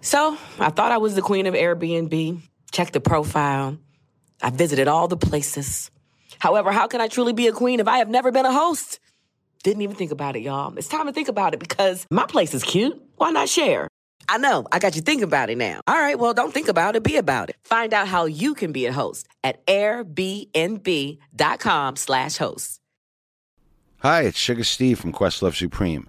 So I thought I was the queen of Airbnb, checked the profile. I visited all the places. However, how can I truly be a queen if I have never been a host? Didn't even think about it, y'all. It's time to think about it because my place is cute. Why not share? I know, I got you thinking about it now. All right, well, don't think about it, be about it. Find out how you can be a host at airbnb.com slash host. Hi, it's Sugar Steve from Questlove Supreme.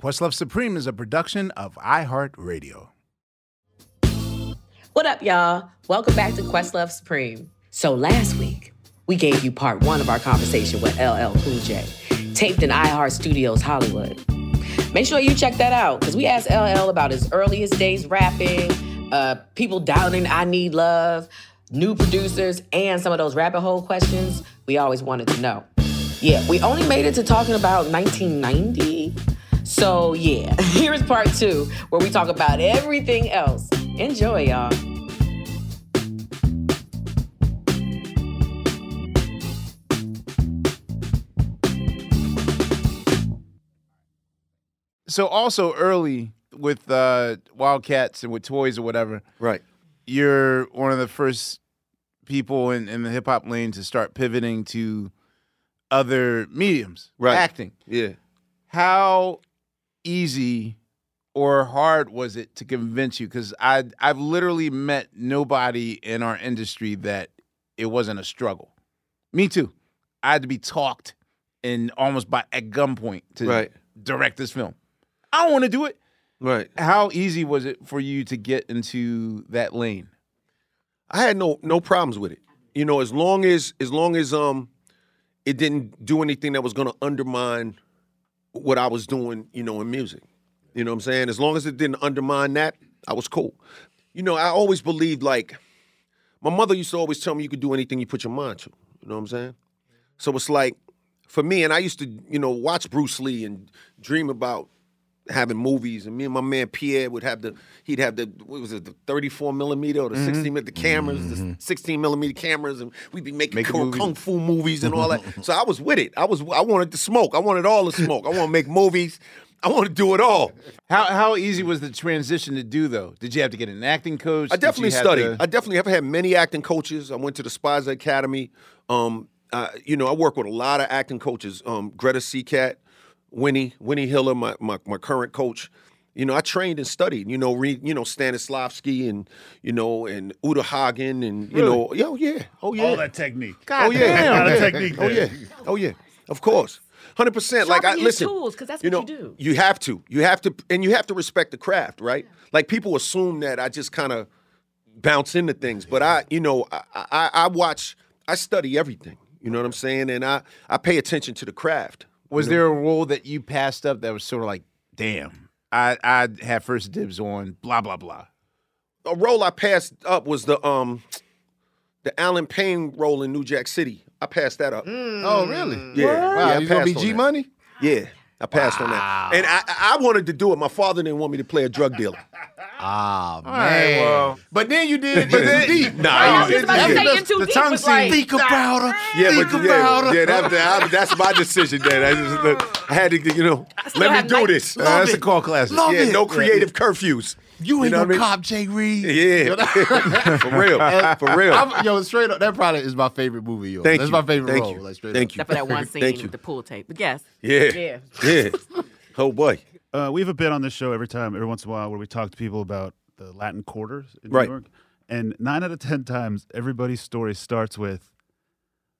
Questlove Supreme is a production of iHeartRadio. What up, y'all? Welcome back to Questlove Supreme. So last week, we gave you part one of our conversation with LL Cool J, taped in iHeart Studios Hollywood. Make sure you check that out, because we asked LL about his earliest days rapping, uh, people doubting I Need Love, new producers, and some of those rabbit hole questions we always wanted to know. Yeah, we only made it to talking about 1990. So, yeah, here's part two, where we talk about everything else. Enjoy, y'all. So also early with uh, Wildcats and with toys or whatever, Right. you're one of the first people in, in the hip hop lane to start pivoting to other mediums, Right. acting. Yeah. How easy or hard was it to convince you? Because I I've literally met nobody in our industry that it wasn't a struggle. Me too. I had to be talked and almost by at gunpoint to Right. direct this film. I don't want to do it. Right. How easy was it for you to get into that lane? I had no no problems with it. You know, as long as as long as um it didn't do anything that was gonna undermine what I was doing, you know, in music. You know what I'm saying? As long as it didn't undermine that, I was cool. You know, I always believed like my mother used to always tell me you could do anything you put your mind to. You know what I'm saying? So it's like for me, and I used to, you know, watch Bruce Lee and dream about having movies, and me and my man Pierre would have the he'd have the what was it the 34 millimeter or the 16 millimeter the cameras, the 16 millimeter cameras, and we'd be making, Making kung, kung fu movies and all that. so I was with it. I was I wanted to smoke. I wanted all the smoke. I want to make movies. I want to do it all. How how easy was the transition to do though? Did you have to get an acting coach? I definitely studied. to- I definitely have had many acting coaches. I went to the Spies Academy. Um, uh, you know, I work with a lot of acting coaches. Um, Greta Seacat, Winnie, Winnie Hiller, my, my my current coach. You know, I trained and studied. You know, read you know Stanislavski and you know and Uta Hagen and you know, yeah, oh yeah, oh yeah, All that technique. oh yeah, damn. oh, Lot of technique oh yeah, oh yeah, of course. Hundred percent. Like I Sharpen your listen, tools, 'cause that's you what know, you do. You have to. You have to, and you have to respect the craft, right? Like people assume that I just kind of bounce into things, but I, you know, I, I, I watch, I study everything. You know what I'm saying? And I, I pay attention to the craft. Was there a role that you passed up that was sort of like, damn, I I had first dibs on blah blah blah. A role I passed up was the um, the Allen Payne role in New Jack City. I passed that up. Oh really? Yeah, Wow, yeah, I you gonna be passed on G that. Money? Yeah, I passed on that. And I, I wanted to do it. My father didn't want me to play a drug dealer. Ah, right, well. but then you did it But then- deep. Nah, I was you- just about to say in the tongue was like, Think about her. Yeah, think but about yeah, her. yeah, that, that- that's my decision. Then I, just, I had to, you know, let me do night- this. Uh, that's a call classic. Love yeah, it. no creative curfews. You ain't know no what I mean? cop, Jay Reed. Yeah, for real, for real. I'm, yo, straight up, that probably is my favorite movie. Yo, Thank that's you. my favorite Thank role. you. Like straight Thank up. you. Except for that one scene Thank you. with the pool tape. But yes. Yeah, Yeah. yeah. Oh boy. Uh, we have a bit on this show every time, every once in a while, where we talk to people about the Latin quarters in Right. New York. And nine out of ten times, everybody's story starts with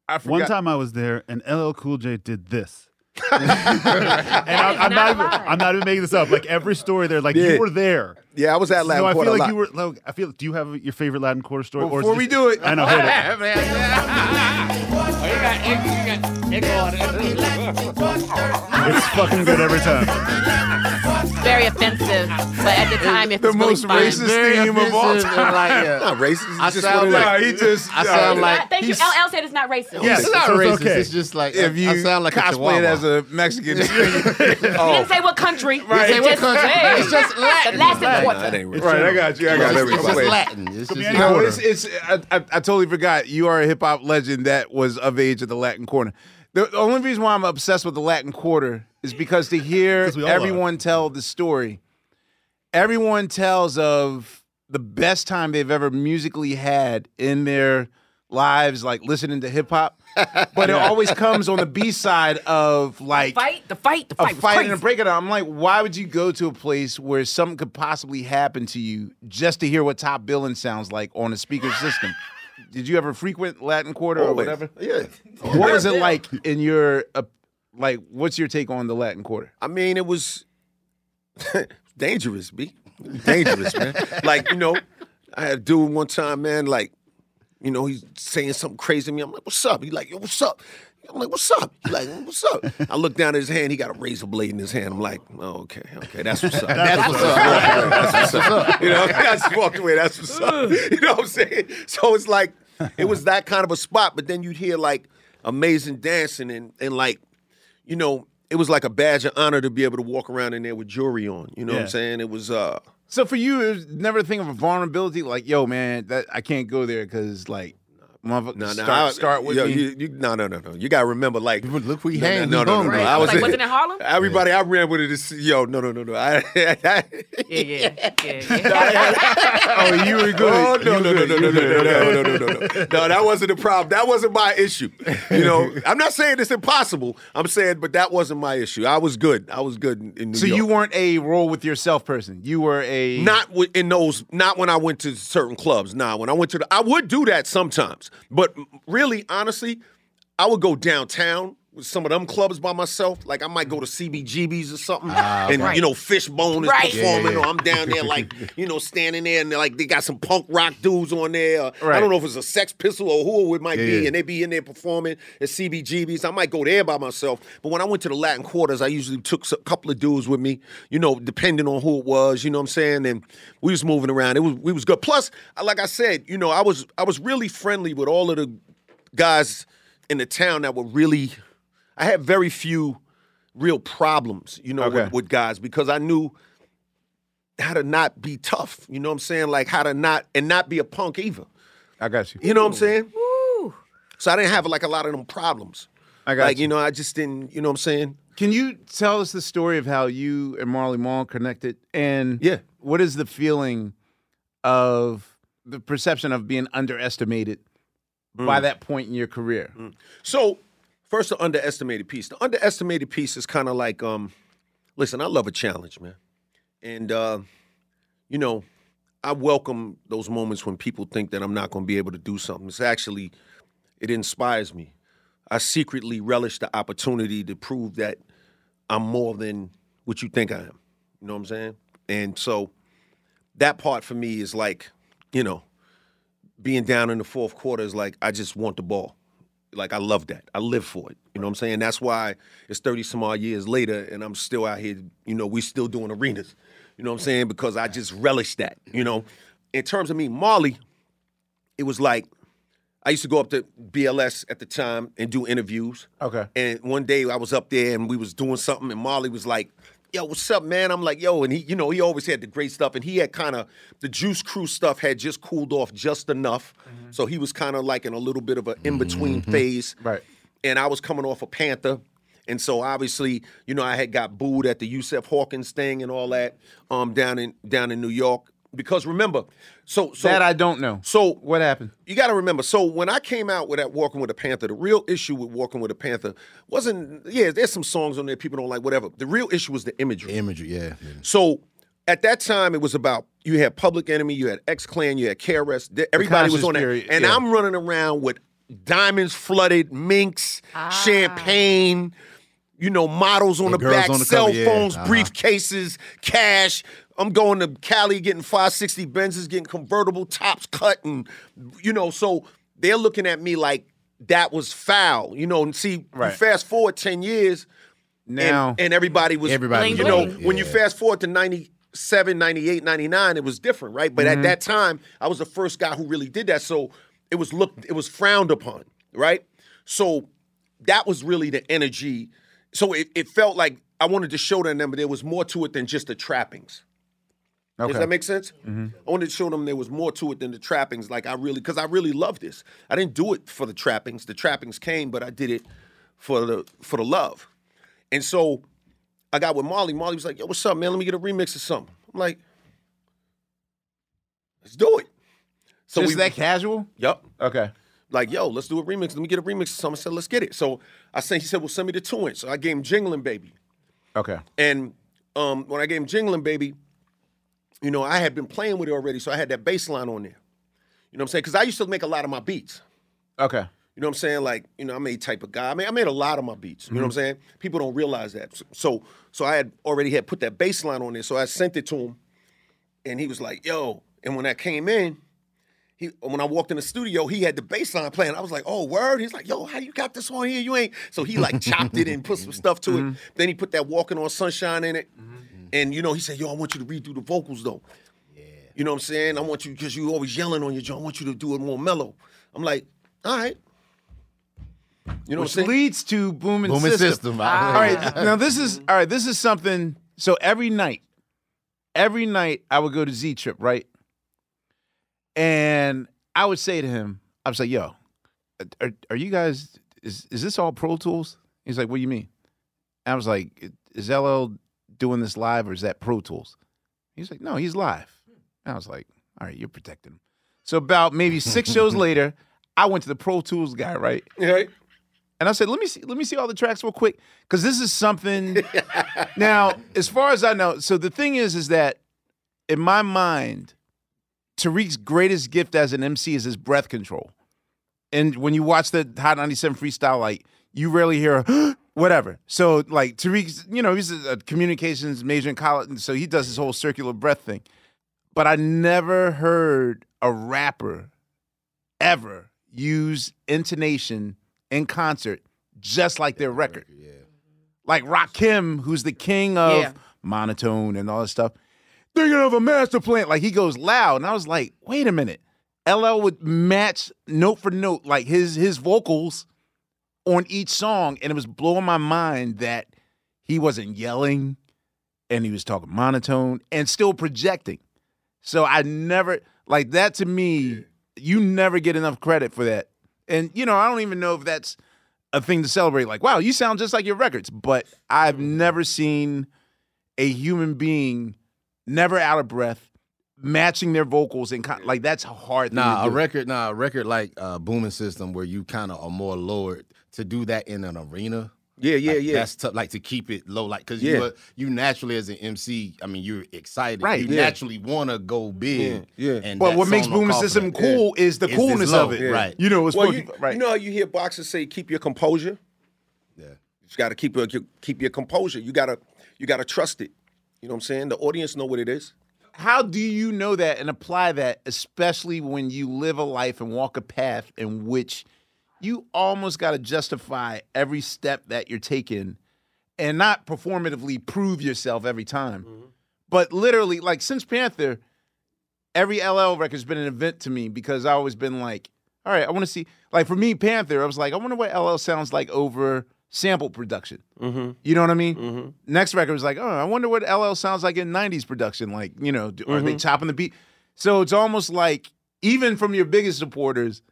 I forgot. one time I was there and LL Cool J did this. And I'm, I'm not, even, I'm not even making this up. Like every story there, like Yeah. you were there. Yeah, I was at Latin so I Quarter feel a like lot. you were. Like, I feel. Do you have your favorite Latin quarter story? or is Before it we just- do it, I know. Hit it. It's fucking good every time. Very offensive, but at the time, if the it's really most fun. racist theme of all offensive and time. like, yeah. not racist. I just sound what like- Nah, he just. I sound nah, like Thank you. LL said it's not racist. Yes, It's not racist. it's okay. It's just like if you I sound like a cosplay it as a Mexican, He didn't say what country. Right. He Say what country. said It's just Latin. The last Latin. quarter. That ain't racist. right? I got you. I got It's, it's just. Latin. It's just No, it's it's. I, I, I totally forgot. You are a hip hop legend that was of age at the Latin Quarter. The, the only reason why I'm obsessed with the Latin Quarter is because to hear we all are. everyone tell the story, everyone tells of the best time they've ever musically had in their lives, like listening to hip hop. But it always comes on the B side of like Fight, the fight, the fight was fight crazy. and a breakout. I'm like, why would you go to a place where something could possibly happen to you just to hear what top billing sounds like on a speaker system? Did you ever frequent Latin Quarter or whatever? Yeah. What was it like in your uh, like? What's your take on the Latin Quarter? I mean, it was dangerous, B. Dangerous, man. Like, you know, I had a dude one time, man, like, you know, he's saying something crazy to me. I'm like, what's up? He's like, yo, what's up? I'm like, what's up? He's like, what's up? I look down at his hand. He got a razor blade in his hand. I'm like, oh, okay, okay, that's what's up. That's what's up. That's what's up. You know, I just walked away. That's what's up. You know what I'm saying? So it's like, it was that kind of a spot. But then you'd hear like amazing dancing and and like, you know, it was like a badge of honor to be able to walk around in there with jewelry on. You know what I'm saying? It was uh So for you, it was never think of a vulnerability like, yo, man, that I can't go there because like, motherfuckers no, no, start, I- start with yo, me. You, you, no, no, no, no. You gotta remember, like, Look who he no, hanged. no, He no, no, hung, no. right? I was like, was it in Harlem? everybody I ran with it is yo, no, no, no, no. I, Yeah, yeah, yeah. yeah. oh, you were good. Oh no no no good. no no You no no no no no no no no that wasn't the problem. That wasn't my issue. You know, I'm not saying it's impossible. I'm saying, but that wasn't my issue. I was good. I was good in, in New So York. you weren't a roll with yourself person. You were a Not wi- in those. Not when I went to certain clubs. Nah, when I went to the, I would do that sometimes. But really, honestly, I would go downtown with some of them clubs by myself. Like I might go to CBGB's or something, ah, and Right. you know, Fishbone is Right. performing, Yeah, yeah, or I'm down there like you know, standing there, and they're like they got some punk rock dudes on there. or I don't know if it's a Sex Pistol or who it might be, yeah. and they be in there performing at CBGB's. I might go there by myself, but when I went to the Latin Quarters, I usually took a couple of dudes with me. You know, depending on who it was. You know what I'm saying? And we was moving around. It was we was good. Plus, like I said, you know, I was I was really friendly with all of the guys in the town that were really. I had very few real problems, you know, Okay. with, with guys because I knew how to not be tough. You know what I'm saying? Like how to not and not be a punk either. I got you. You know what I'm saying? So I didn't have like a lot of them problems. I got like you. you know, I just didn't. You know what I'm saying? Can you tell us the story of how you and Marley Marl connected? And Yeah. what is the feeling of the perception of being underestimated Mm. by that point in your career? So, first, the underestimated piece. The underestimated piece is kind of like, um, listen, I love a challenge, man, and uh, you know, I welcome those moments when people think that I'm not going to be able to do something. It's actually, it inspires me. I secretly relish the opportunity to prove that I'm more than what you think I am. You know what I'm saying? And so, that part for me is like, you know, being down in the fourth quarter is like I just want the ball. Like I love that. I live for it. You know what I'm saying? That's why it's 30 some odd years later and I'm still out here, you know, we still doing arenas. You know what I'm saying? Because I just relish that, you know. In terms of me, Marley, it was like I used to go up to BLS at the time and do interviews. Okay. And one day I was up there and we was doing something and Marley was like, yo, what's up, man? I'm like, yo, and he, you know, he always had the great stuff, and he had kind of the Juice Crew stuff had just cooled off just enough, so he was kind of like in a little bit of an in between phase, Right. And I was coming off a Panther, and so obviously, you know, I had got booed at the Yusef Hawkins thing and all that, um, down in down in New York because remember, so so that I don't know. so What happened? you got to remember. So when I came out with that Walking with a Panther, the real issue with Walking with a Panther wasn't. Yeah, there's some songs on there people don't like, whatever. The real issue was the imagery. Imagery, yeah. So at that time, it was about you had Public Enemy, you had X Clan, you had KRS. th- Everybody was conscious on that, period, and yeah. I'm running around with diamonds flooded, minks, champagne. You know, models on And the back, on the cell cover, yeah, phones, uh-huh. briefcases, cash. I'm going to Cali getting 560 Benzes, getting convertible tops cut, and you know, so they're looking at me like that was foul. You know, and see, you Right. fast forward 10 years, Now, and, everybody was Everybody you know bling. when you fast forward to 97 98 99 it was different right but Mm-hmm. at that time i was the first guy who really did that so it was looked it was frowned upon right so that was really the energy so it, it felt like i wanted to show them that there was more to it than just the trappings okay. does that make sense? I wanted to show them there was more to it than the trappings. Like I really, because I really love this. I didn't do it for the trappings. The trappings came, but I did it for the for the love. And so I got with Marley. Marley was like, "Yo, what's up, man? Let me get a remix of something." I'm like, "Let's do it." So Just we, that casual? Yup. Okay. Like, yo, let's do a remix. Let me get a remix of something. I said, let's get it. So I sent. He said, well, send me the two inch. So I gave him Jingling Baby. Okay. And um, when I gave him Jingling Baby, you know, I had been playing with it already, so I had that bass line on there. You know what I'm saying? Because I used to make a lot of my beats. Okay. You know what I'm saying? Like, you know, I'm a type of guy. I mean, I made a lot of my beats. You know what I'm mm-hmm. saying? People don't realize that. So, so, I had already had put that bass line on there. So I sent it to him, and he was like, "Yo!" And when that came in, he when I walked in the studio, he had the bass line playing. I was like, "Oh, word!" He's like, "Yo, how you got this on here? You ain't." So he like chopped it and put some stuff to it. Mm-hmm. Then he put that "Walking on Sunshine" in it, mm-hmm. Mm-hmm. and you know, he said, "Yo, I want you to redo the vocals though." Yeah. You know what I'm saying? I want you because you always yelling on your joint. I want you to do it more mellow. I'm like, all right. You know Which what I'm leads to booming Booming system. system. All right. Now this is all right. This is something. So every night, every night I would go to Z Trip, right? And I would say to him, I was like, "Yo, are, are you guys? Is is this all Pro Tools?" He's like, "What do you mean?" And I was like, "Is LL doing this live or is that Pro Tools?" He's like, "No, he's live." And I was like, "All right, you're protecting him." So about maybe six shows later, I went to the Pro Tools guy, right? Right? And I said, let me see, let me see all the tracks real quick. Cause this is something now, as far as I know, so the thing is, is that in my mind, Tariq's greatest gift as an MC is his breath control. And when you watch the Hot 97 freestyle, like you rarely hear whatever. So like Tariq's, you know, he's a communications major in college, and so he does his whole circular breath thing. But I never heard a rapper ever use intonation in concert just like their record. Like Rakim, who's the king of Yeah. monotone and all that stuff. Thinking of a master plan. Like he goes loud. And I was like, wait a minute. LL would match note for note, like his his vocals on each song. And it was blowing my mind that he wasn't yelling and he was talking monotone and still projecting. So I never like that to me, you never get enough credit for that. And you know, I don't even know if that's a thing to celebrate. Like, wow, you sound just like your records. But I've never seen a human being never out of breath, matching their vocals and con- like that's a hard thing. Nah, to a record, nah, a record like uh, Booming System where you kind of are more lowered to do that in an arena. Yeah, yeah, like, yeah. That's tough, like to keep it low, like because Yeah. you are- you naturally as an MC, I mean, you're excited, Right, You yeah. naturally want to go big, Yeah, yeah. And But what makes song don't Booming System that. cool is the It's coolness of it. right. You know, it's well, you, right. you know how you hear boxers say, keep your composure? Yeah. You got to keep your, keep your composure. You got to you got to trust it. You know what I'm saying? The audience know what it is. How do you know that and apply that, especially when you live a life and walk a path in which you almost got to justify every step that you're taking and not performatively prove yourself every time, mm-hmm. but literally, like since Panther, every LL record's been an event to me because I always been like, all right, I want to see. Like for me, Panther, I was like, I wonder what LL sounds like over sample production. Mm-hmm. You know what I mean? Mm-hmm. Next record was like, oh, I wonder what LL sounds like in '90s production. Like, you know, are they chopping the beat? So it's almost like even from your biggest supporters,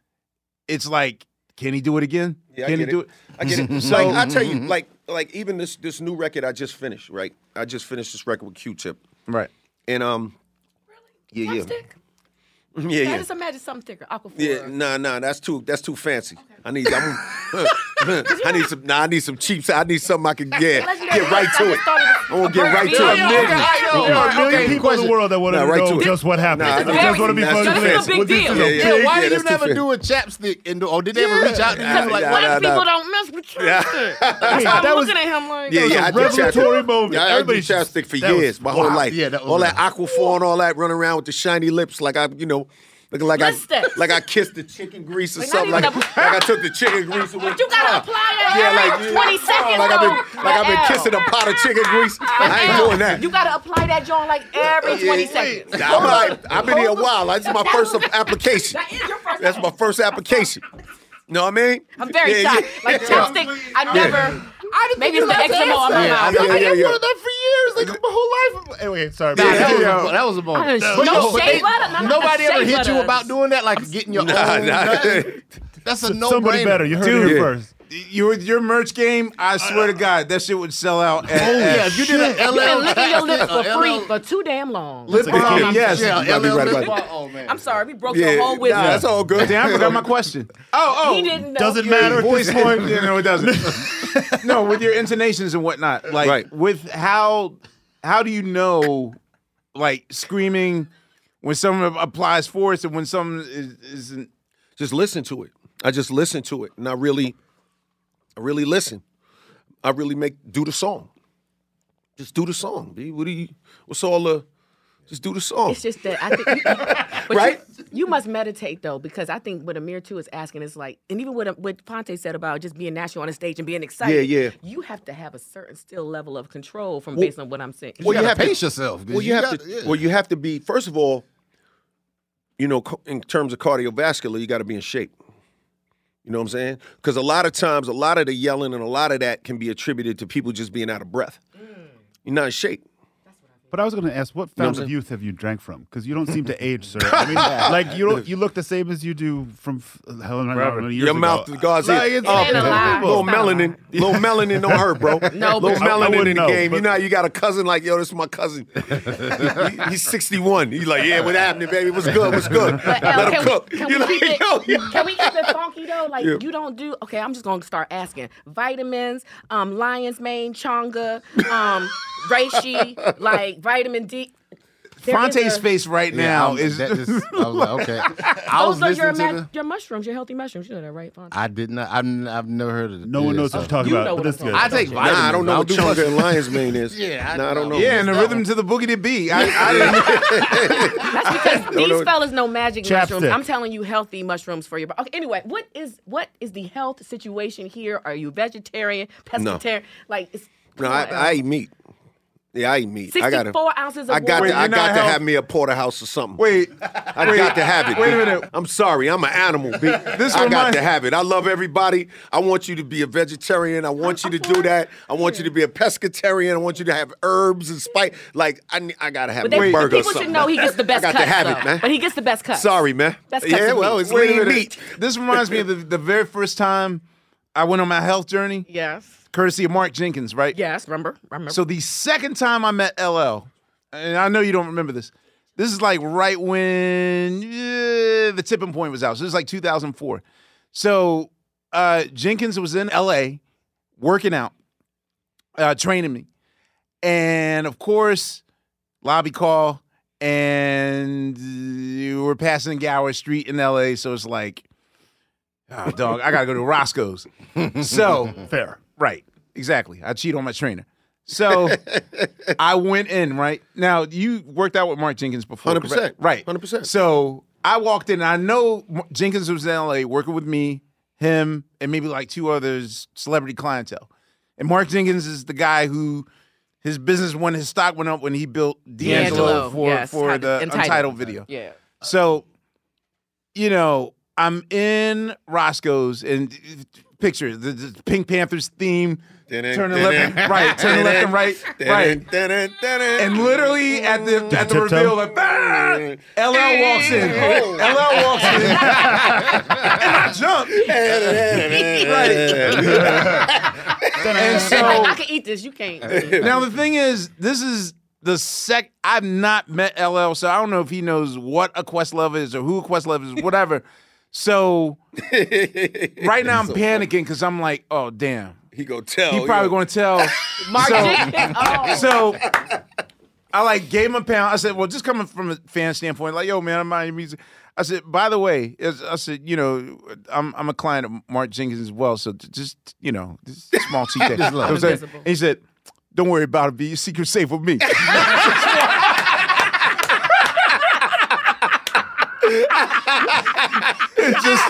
it's like, can he do it again? Yeah, can I he get do it. it? I get it. So- like I tell you, like like even this this new record I just finished, right? I just finished this record with Q-Tip, Right. and um, Really? Yeah, yeah. Chapstick? Yeah, Yeah, yeah. just imagine something thicker. Aquaphor. Yeah, nah, nah, that's too that's too fancy. I need I'm, I need some nah, I need some cheap I need something I can get get right to it. I want to get right to it. There are a million people in the world that want to Nah, right know it. just what happened. Nah, They just want to be very- funny. that's with too it. Well, this is a Yeah, Yeah, yeah, why yeah, did you never fair. do a chapstick? And do, or did they ever reach out to you? Nah, Like, nah, What nah, if people nah. don't mess with chapstick? Yeah. I'm that was- looking at him like, Yeah, yeah, I a did revelatory chapstick. moment. Yeah, I did Everybody- chapstick for years, my whole life. Yeah, all that nice. aquaphor and all that, running around with the shiny lips, like I, you know, looking like I, like I kissed the chicken grease or Like, something. Like, like I took the chicken grease and went. you gotta apply that Yeah, every like 20 seconds. Like I've been, like I've been kissing a pot of chicken grease. I ain't doing that. You gotta apply that joint like every 20 seconds. I'm like, I've been here a while. This is my first application. That is your first That's my first application. Know what I mean? I'm very Yeah, yeah. Like chapstick, I never. Maybe it's the eczema on my Yeah, mouth. yeah, yeah, yeah. I've that for years, like my whole life. Anyway, sorry. Nah, that, was a, that was a I moment. done- But no yo, shea they- butter? None Nobody ever hit you about doing that, like getting your Nah, own. nah. nut? That's a no-brainer. Somebody better. You heard it here first. Your your merch game, I swear to God, that shit would sell out. At, Oh yeah, if you did an You've been LL your lips uh, for free for too damn long. lip balm, yes. Yeah, You might be LL lip balm. Oh man, I'm sorry, we broke Yeah, your whole wisdom. nah, that's all good. Damn, I forgot my question. Oh, oh, He didn't know. Doesn't matter at voice this point. Yeah, no, it doesn't. no, with your intonations and whatnot, like Right. with how how do you know, like screaming when someone applies force and when someone is, isn't? just listen to it. I just listen to it, and I really, I really listen. I really make do the song. Just do the song, B. What do you? What's all the? Just do the song. It's just that I think, but Right? You, you must meditate though, because I think what Amir too is asking is like, and even what what Fonte said about just being natural on the stage and being excited. Yeah, yeah. You have to have a certain still level of control from based on what I'm saying. well, you, you have have to to- pace yourself. 'cause well, you, have got- to. yeah. Well, you have to be. First of all, you know, in terms of cardiovascular, you got to be in shape. You know what I'm saying? Because a lot of times, a lot of the yelling and a lot of that can be attributed to people just being out of breath. Mm. You're not in shape. But I was going to ask, what know what I'm fountain of youth have you drank from? Because you don't seem to age, sir. I mean, like you don't. You look the same as you do from f- hell, how many years Your ago. mouth, God's Like, ear. it's- Oh, ain't a lie. little It's not a melanin, little melanin don't hurt, bro. No, little I- I melanin in the game. but- You know, how you got a cousin like, yo, this is my cousin. He- he's 61. He's like, yeah, what happening, baby? What's good? What's good? But, Let him can cook. We, can, You we know, keep it, yo, can we keep it funky though? Like Yeah. you don't do okay. I'm just gonna start asking vitamins, um, lion's mane, chaga, um, reishi, like vitamin D. There is Fonte's a- face right now I'm- is. that just, I was like, okay. I was Those are your, ma- the. your mushrooms, your healthy mushrooms. You know that, right, Fonte? I did not. I've, I've never heard of it. No one knows so- what you're talking You about. know what I'm talking I take about. vitamins. Nah, I don't know I'll what do chaga and lion's mane is. Yeah, I- nah, I don't know. yeah, and the rhythm one. to the boogie to beat. I, I didn't. That's because these no. fellas know magic mushrooms. I'm telling you, healthy mushrooms for your body. Okay, anyway, what is what is the health situation here? Are you vegetarian, pescatarian? Like, it's, No, I, I eat meat. Yeah, I eat meat. I gotta, ounces of I got water. to, I you're not got to health- have me a porterhouse or something. Wait, I wait, got to have it. Wait B. a minute. I'm sorry, I'm an animal. B. This I got remind- to have it. I love everybody. I want you to be a vegetarian. I want you to do that. I want you to be a pescatarian. I want you to have herbs and spice. Like I, ne- I got to have But a they, burger. or people should know he gets the best cut. I got cuts, to have though. it, man. But he gets the best cuts. Sorry, man. Best cuts yeah, of well, meat. it's Wait a lean minute. meat. This reminds me of the, the very first time I went on my health journey, Yes. Courtesy of Mark Jenkins, right? Yes. Remember? Remember? So the second time I met LL, and I know you don't remember this. This is like right when the tipping point was out. So this is like 2004. So uh, Jenkins was in LA working out, uh, training me. And of course, lobby call, and you were passing Gower Street in LA. So it's like, oh, dog, I got to go to Roscoe's. So Fair. Right. Exactly. I cheat on my trainer. So I went in, right? Now, you worked out with Mark Jenkins before. 100%. correct? Right. 100%. So I walked in, and I know M- Jenkins was in LA working with me, him, and maybe like two others, celebrity clientele. And Mark Jenkins is the guy who his business, when his stock went up when he built D'Angelo, D'Angelo, for, yes, for the Entitled. Untitled video. yeah. So, you know, I'm in Roscoe's and picture the, the Pink Panthers theme. Turn the left and right, turn left and right, right. And literally at the at the reveal, like, "Ah!" LL walks in. LL walks in. and I jump. right. And so I can eat this. You can't. now the thing is, this is the sec I've not met LL, so I don't know if he knows what a Questlove is or who a Questlove is, whatever. So right now I'm panicking because I'm like, oh damn. He go tell. He probably yo. going to tell. Mark so, Jenkins. Oh. so I like gave him a pound. I said, well, just coming from a fan standpoint, like, yo, man, I'm mind your music. I said, by the way, I said, you know, I'm I'm a client of Mark Jenkins as well, so just you know, just small T. Just love. Like- and he said, don't worry about it, be your secret safe with me. Just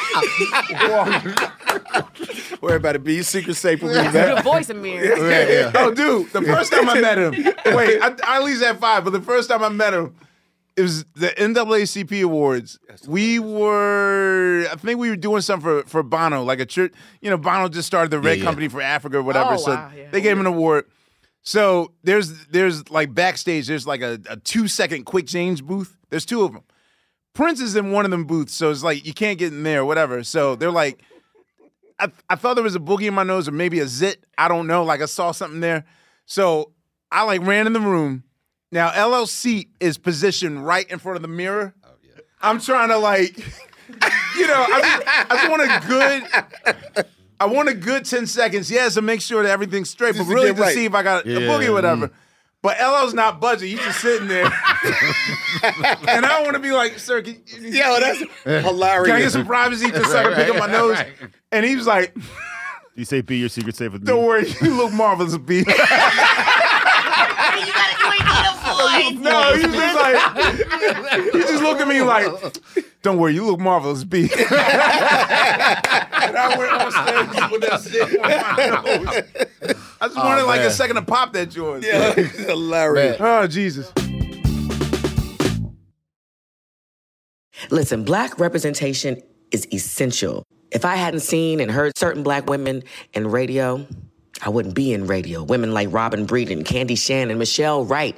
worry about it. Be your secret safe with me, Your man. voice, Amir. Yeah, yeah. Oh, dude, the first time I met him, wait, I, I at least had five, but the first time I met him, it was the NAACP Awards. We were, I think we were doing something for, for Bono, like a church. You know, Bono just started the Red yeah. Company for Africa or whatever. Oh, so wow, yeah. they gave him an award. So there's there's like backstage, there's like a, a two second quick change booth. There's two of them. Prince is in one of them booths, so it's like you can't get in there, or whatever. So they're like, I, I thought there was a boogie in my nose or maybe a zit. I don't know. Like I saw something there. So I like ran in the room. Now LLC is positioned right in front of the mirror. Oh yeah. I'm trying to like, you know, I just, I just want a good, I want a good 10 seconds. Yeah, to make sure that everything's straight, Just but really get to right. see if I got a boogie or whatever. But LL's not budging. He's just sitting there. and I don't want to be like, sir, can, Yo, that's hilarious. can I get some privacy just so I can pick up my nose? And he was like, You say be your secret safe with me. don't worry, you look marvelous, B. No, he was just like, he just looked at me like, don't worry, you look marvelous, B. and I went on stage with that shit on my nose. I just oh, wanted like a second to pop that joint. Yeah, hilarious. Oh, Jesus. Listen, black representation is essential. If I hadn't seen and heard certain black women in radio, I wouldn't be in radio. Women like Robin Breeden, Candy Shannon, and Michelle Wright,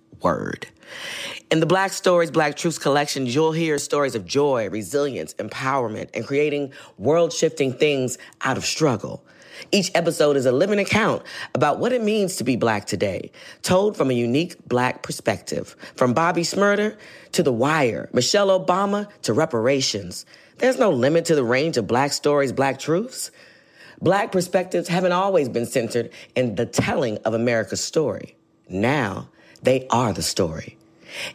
Word. In the Black Stories, Black Truths collection, you'll hear stories of joy, resilience, empowerment, and creating world shifting things out of struggle. Each episode is a living account about what it means to be black today, told from a unique black perspective. From Bobby Shmurda to The Wire, Michelle Obama to reparations. There's no limit to the range of black stories, black truths. Black perspectives haven't always been centered in the telling of America's story. Now, they are the story.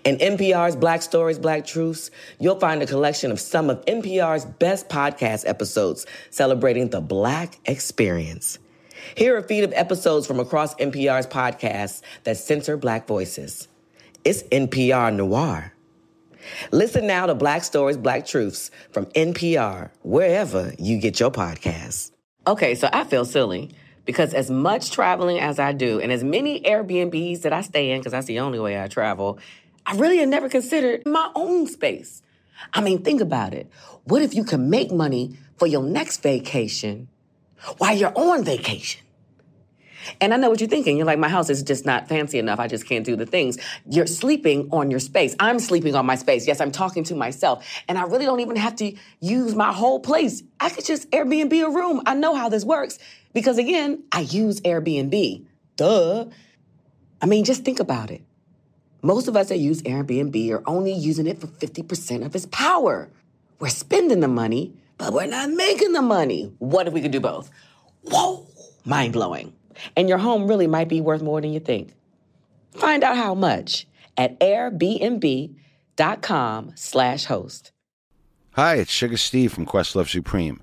In NPR's Black Stories, Black Truths, you'll find a collection of some of NPR's best podcast episodes celebrating the Black experience. Here are a feed of episodes from across NPR's podcasts that center Black voices. It's NPR Noir. Listen now to Black Stories, Black Truths from NPR, wherever you get your podcasts. Okay, so I feel silly because as much traveling as I do and as many Airbnbs that I stay in, because that's the only way I travel, I really had never considered my own space. I mean, think about it. What if you can make money for your next vacation while you're on vacation? And I know what you're thinking. You're like, my house is just not fancy enough. I just can't do the things. You're sleeping on your space. I'm sleeping on my space. Yes, I'm talking to myself. And I really don't even have to use my whole place. I could just Airbnb a room. I know how this works because, again, I use Airbnb. Duh. I mean, just think about it. Most of us that use Airbnb are only using it for 50% of its power. We're spending the money, but we're not making the money. What if we could do both? Whoa, mind blowing. And your home really might be worth more than you think. Find out how much at airbnb.com slash host. Hi, it's Sugar Steve from Questlove Supreme.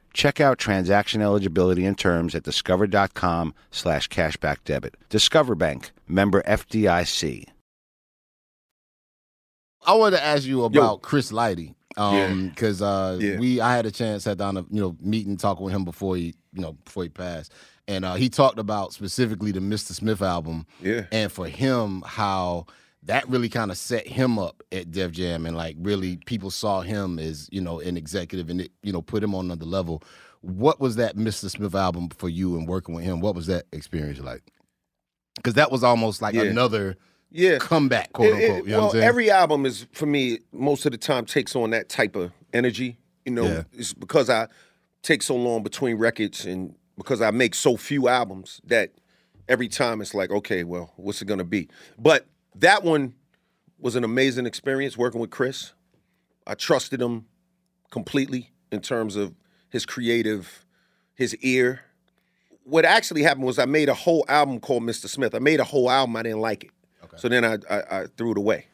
Check out transaction eligibility and terms at discover.com slash cashback debit. Discover Bank, member FDIC. I wanted to ask you about Chris Lighty. Um, because uh, Yeah. we I had a chance sat down to you know meet and talk with him before he you know before he passed, and uh, he talked about specifically the Mr. Smith album. Yeah. and for him how that really kind of set him up at Def Jam, and like really people saw him as you know an executive, and it you know put him on another level. What was that Mr. Smith album for you and working with him? What was that experience like? Because that was almost like Yeah. another Yeah. comeback, quote It- it- unquote. you know well, every album is for me most of the time takes on that type of energy. You know, Yeah. it's because I take so long between records and because I make so few albums that every time it's like, okay, well, what's it gonna be? But that one was an amazing experience working with Chris. I trusted him completely in terms of his creative, his ear. What actually happened was I made a whole album called Mr. Smith. I made a whole album. I didn't like it, so then I, I I threw it away.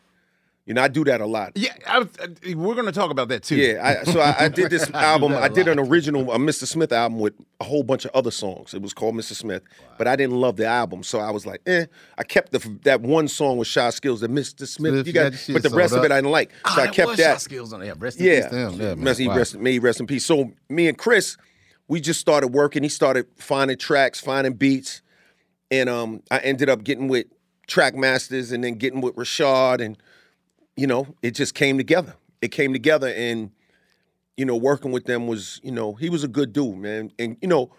You know, I do that a lot. Yeah, I, I- we're going to talk about that too. Yeah, I, so I, I did this album. I, a I did an original a Mr. Smith album with a whole bunch of other songs. It was called Mr. Smith, but I didn't love the album, so I was like, eh. I kept the that one song with Chyskillz, the Mr. Smith. Smith, you you got, got but the rest sold of it. I didn't like, so Ah, I kept was that. Shot skills on it. Yeah, rest in Yeah, peace to him. Yeah, man. Rest, he Wow. rest, may he rest in peace. So me and Chris, we just started working. He started finding tracks, finding beats, and um, I ended up getting with Trackmasters, and then getting with Rashad, and you know, it just came together. It came together, and you know, working with them was, you know, he was a good dude, man. And you know,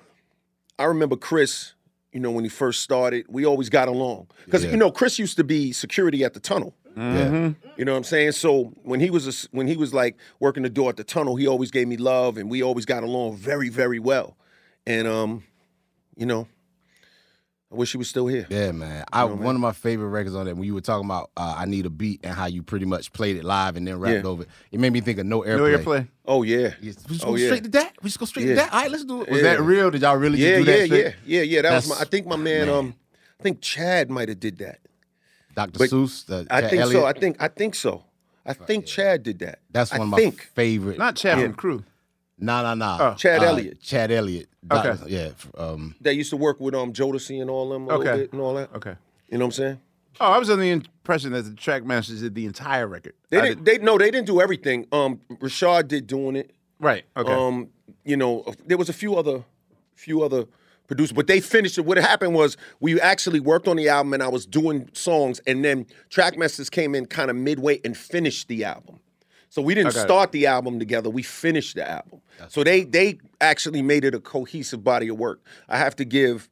I remember Chris. You know, when he first started, we always got along because Yeah. you know Chris used to be security at the tunnel. Yeah. You know what I'm saying? So when he was a s when he was like working the door at the tunnel, he always gave me love, and we always got along very, very well. And um, you know, I wish he was still here. Yeah, man. I one of my favorite records on that when you were talking about uh, I need a beat and how you pretty much played it live and then rapped Yeah. over it. It made me think of no airplay. No airplay. Oh yeah, We just Oh, go yeah. straight to that. We just go straight Yeah. to that. All right, let's do it. Was Yeah. that real? Did y'all really yeah, just do yeah, that? straight? yeah, yeah, yeah. That was my. I think my man, man. um, I think Chad might have did that. Dr. But Seuss. The, I think Elliott. so. I think I think so. I think Chad did that. That's I one of my think. favorite. Not Chad from Crew. Nah, no, nah. Oh. Chad Uh, Elliott. Chad Elliott. Okay. Dr. Yeah. f- Um, That used to work with um Jodeci and all them a Okay. little bit and all that. Okay. You know what I'm saying? Oh, I was under the impression that the Trackmasters did the entire record. They I didn't. They no, they didn't do everything. Um, Rashad did doing it. right. Okay. Um, you know, there was a few other, few other producers, but they finished it. What happened was we actually worked on the album, and I was doing songs, and then Trackmasters came in kind of midway and finished the album. So we didn't start the album together; we finished the album. so they they actually made it a cohesive body of work. I have to give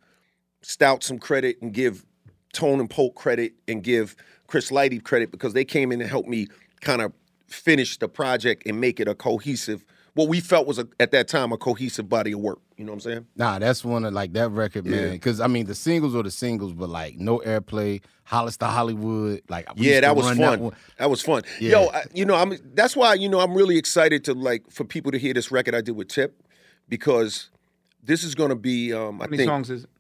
Stoute some credit and give Tone and Poke credit and give Chris Lighty credit because they came in and helped me kind of finish the project and make it a cohesive, what we felt was a, at that time a cohesive body of work. You know what I'm saying? Nah, that's one of like that record, man. Because I mean, the singles are the singles, but like no airplay, Hollis to Hollywood, like we yeah, used to that was fun. That, was fun. Yo, I, you know, I'm that's why you know I'm really excited to like for people to hear this record I did with Tip because this is going to be um I How many think songs is it?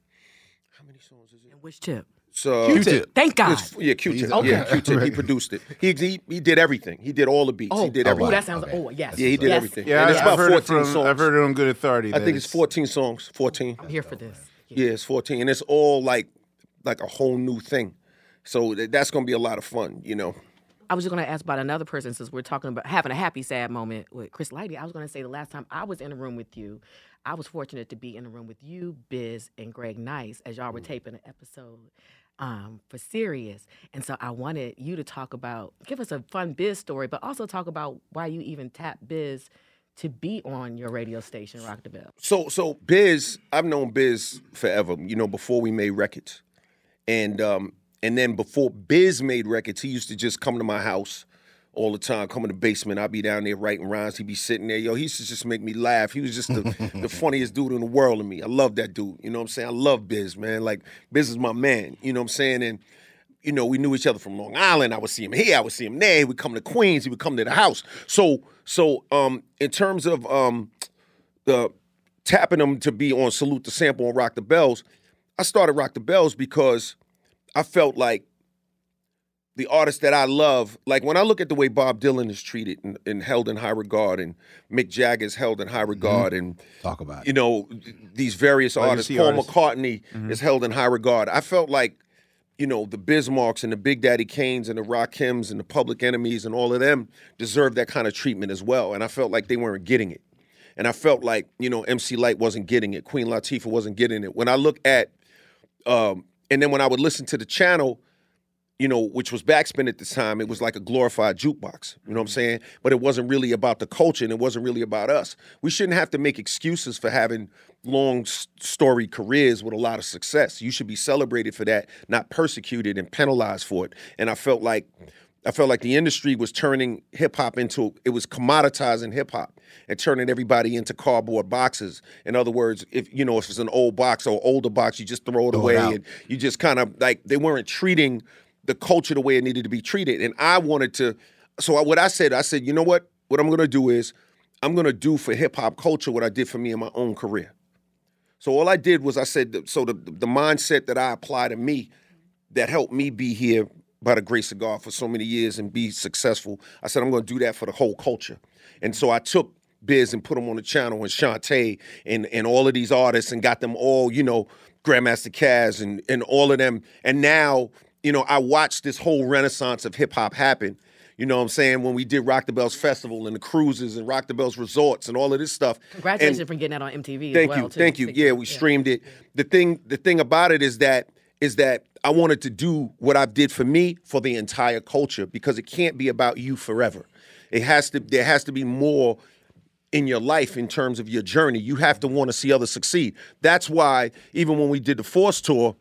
How many songs is it? And which tip? So Q-Tip. Thank God. It's- yeah, Q-Tip. He's- Yeah, okay. Q-Tip. He produced it. He, he he did everything. He did all the beats. Oh, he did oh, everything. that sounds. Okay. Oh, yes. Yeah, he did yes. everything. Yeah, and it's I- about I've heard 14 it from, songs. I've heard it on Good Authority. I think it's 14 songs. 14. I'm here for this. Yeah, it's 14, and it's all like like a whole new thing. So that's gonna be a lot of fun, you know. I was just going to ask about another person since we're talking about having a happy, sad moment with Chris Lighty. I was going to say the last time I was in a room with you, I was fortunate to be in a room with you, Biz, and Greg Nice as y'all were mm. taping an episode um, for Sirius. And so I wanted you to talk about, give us a fun Biz story, but also talk about why you even tapped Biz to be on your radio station, Rock the Bell. So so Biz, I've known Biz forever. You know, before we made records, and um and then before Biz made records, he used to just come to my house all the time. Come in the basement, I'd be down there writing rhymes. He'd be sitting there. Yo, he used to just make me laugh. He was just the, the funniest dude in the world to me. I love that dude. You know what I'm saying? I love Biz, man. Like Biz is my man. You know what I'm saying? And you know, we knew each other from Long Island. I would see him here, I would see him there. He would come to Queens, he would come to the house. So, so um, in terms of um, the tapping him to be on Salute the Sample and Rock the Bells, I started Rock the Bells because I felt like the artists that I love, like when I look at the way Bob Dylan is treated and, and held in high regard, and Mick Jagger is held in high regard, and Talk about it. you know these various artists, Paul artists. McCartney is held in high regard. I felt like you know the Biz Markies and the Big Daddy Kanes and the Rock Rakims and the Public Enemies and all of them deserve that kind of treatment as well, and I felt like they weren't getting it. And I felt like, you know, MC Lyte wasn't getting it. Queen Latifah wasn't getting it. When I look at, um, and then when I would listen to the channel, you know, which was backspin at the time, it was like a glorified jukebox. You know what I'm saying? But it wasn't really about the culture and it wasn't really about us. We shouldn't have to make excuses for having long story careers with a lot of success. You should be celebrated for that, not persecuted and penalized for it. And I felt like I felt like the industry was turning hip hop into it was commoditizing hip hop and turning everybody into cardboard boxes. In other words, if you know if it's an old box or older box, you just throw it Throw away out. and you just kind of like they weren't treating the culture the way it needed to be treated. And I wanted to. So I, what I said, I said, you know what? What I'm gonna do is I'm gonna do for hip hop culture what I did for me in my own career. So all I did was I said, so the the mindset that I apply to me that helped me be here by the grace of God for so many years and be successful. I said I'm to do that for the whole culture, and so I took Biz and put them on the channel and Shanté and and all of these artists and got them all, you know, Grandmaster Caz and and all of them, and now you know I watched this whole renaissance of hip hop happen. You know what I'm saying? When we did Rock the Bells Festival and the cruises and Rock the Bells Resorts and all of this stuff. Congratulations And- for getting that on MTV. Thank as well, you, too. thank you. Yeah, we streamed it. The thing, the thing about it is that is that I wanted to do what I did for me for the entire culture because it can't be about you forever. It has to. There has to be more in your life in terms of your journey. You have to want to see others succeed. That's why even when we did the Force tour.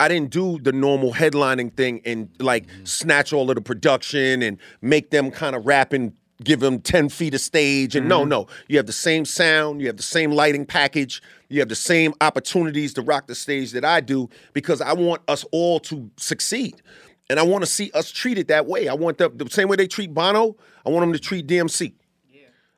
I didn't do the normal headlining thing and like snatch all of the production and make them kind of rap and give them 10 feet of stage. And no, no, you have the same sound, you have the same lighting package, you have the same opportunities to rock the stage that I do because I want us all to succeed. And I want to see us treated that way. I want the, the same way they treat Bono, I want them to treat DMC.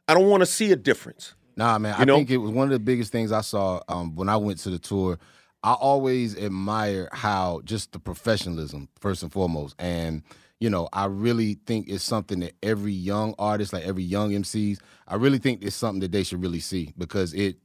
I don't want to see a difference. Nah, man. You I know? think it was one of the biggest things I saw um, when I went to the tour. I always admire how just the professionalism, first and foremost, and you know, I really think it's something that every young artist, like every young MCs, I really think it's something that they should really see because it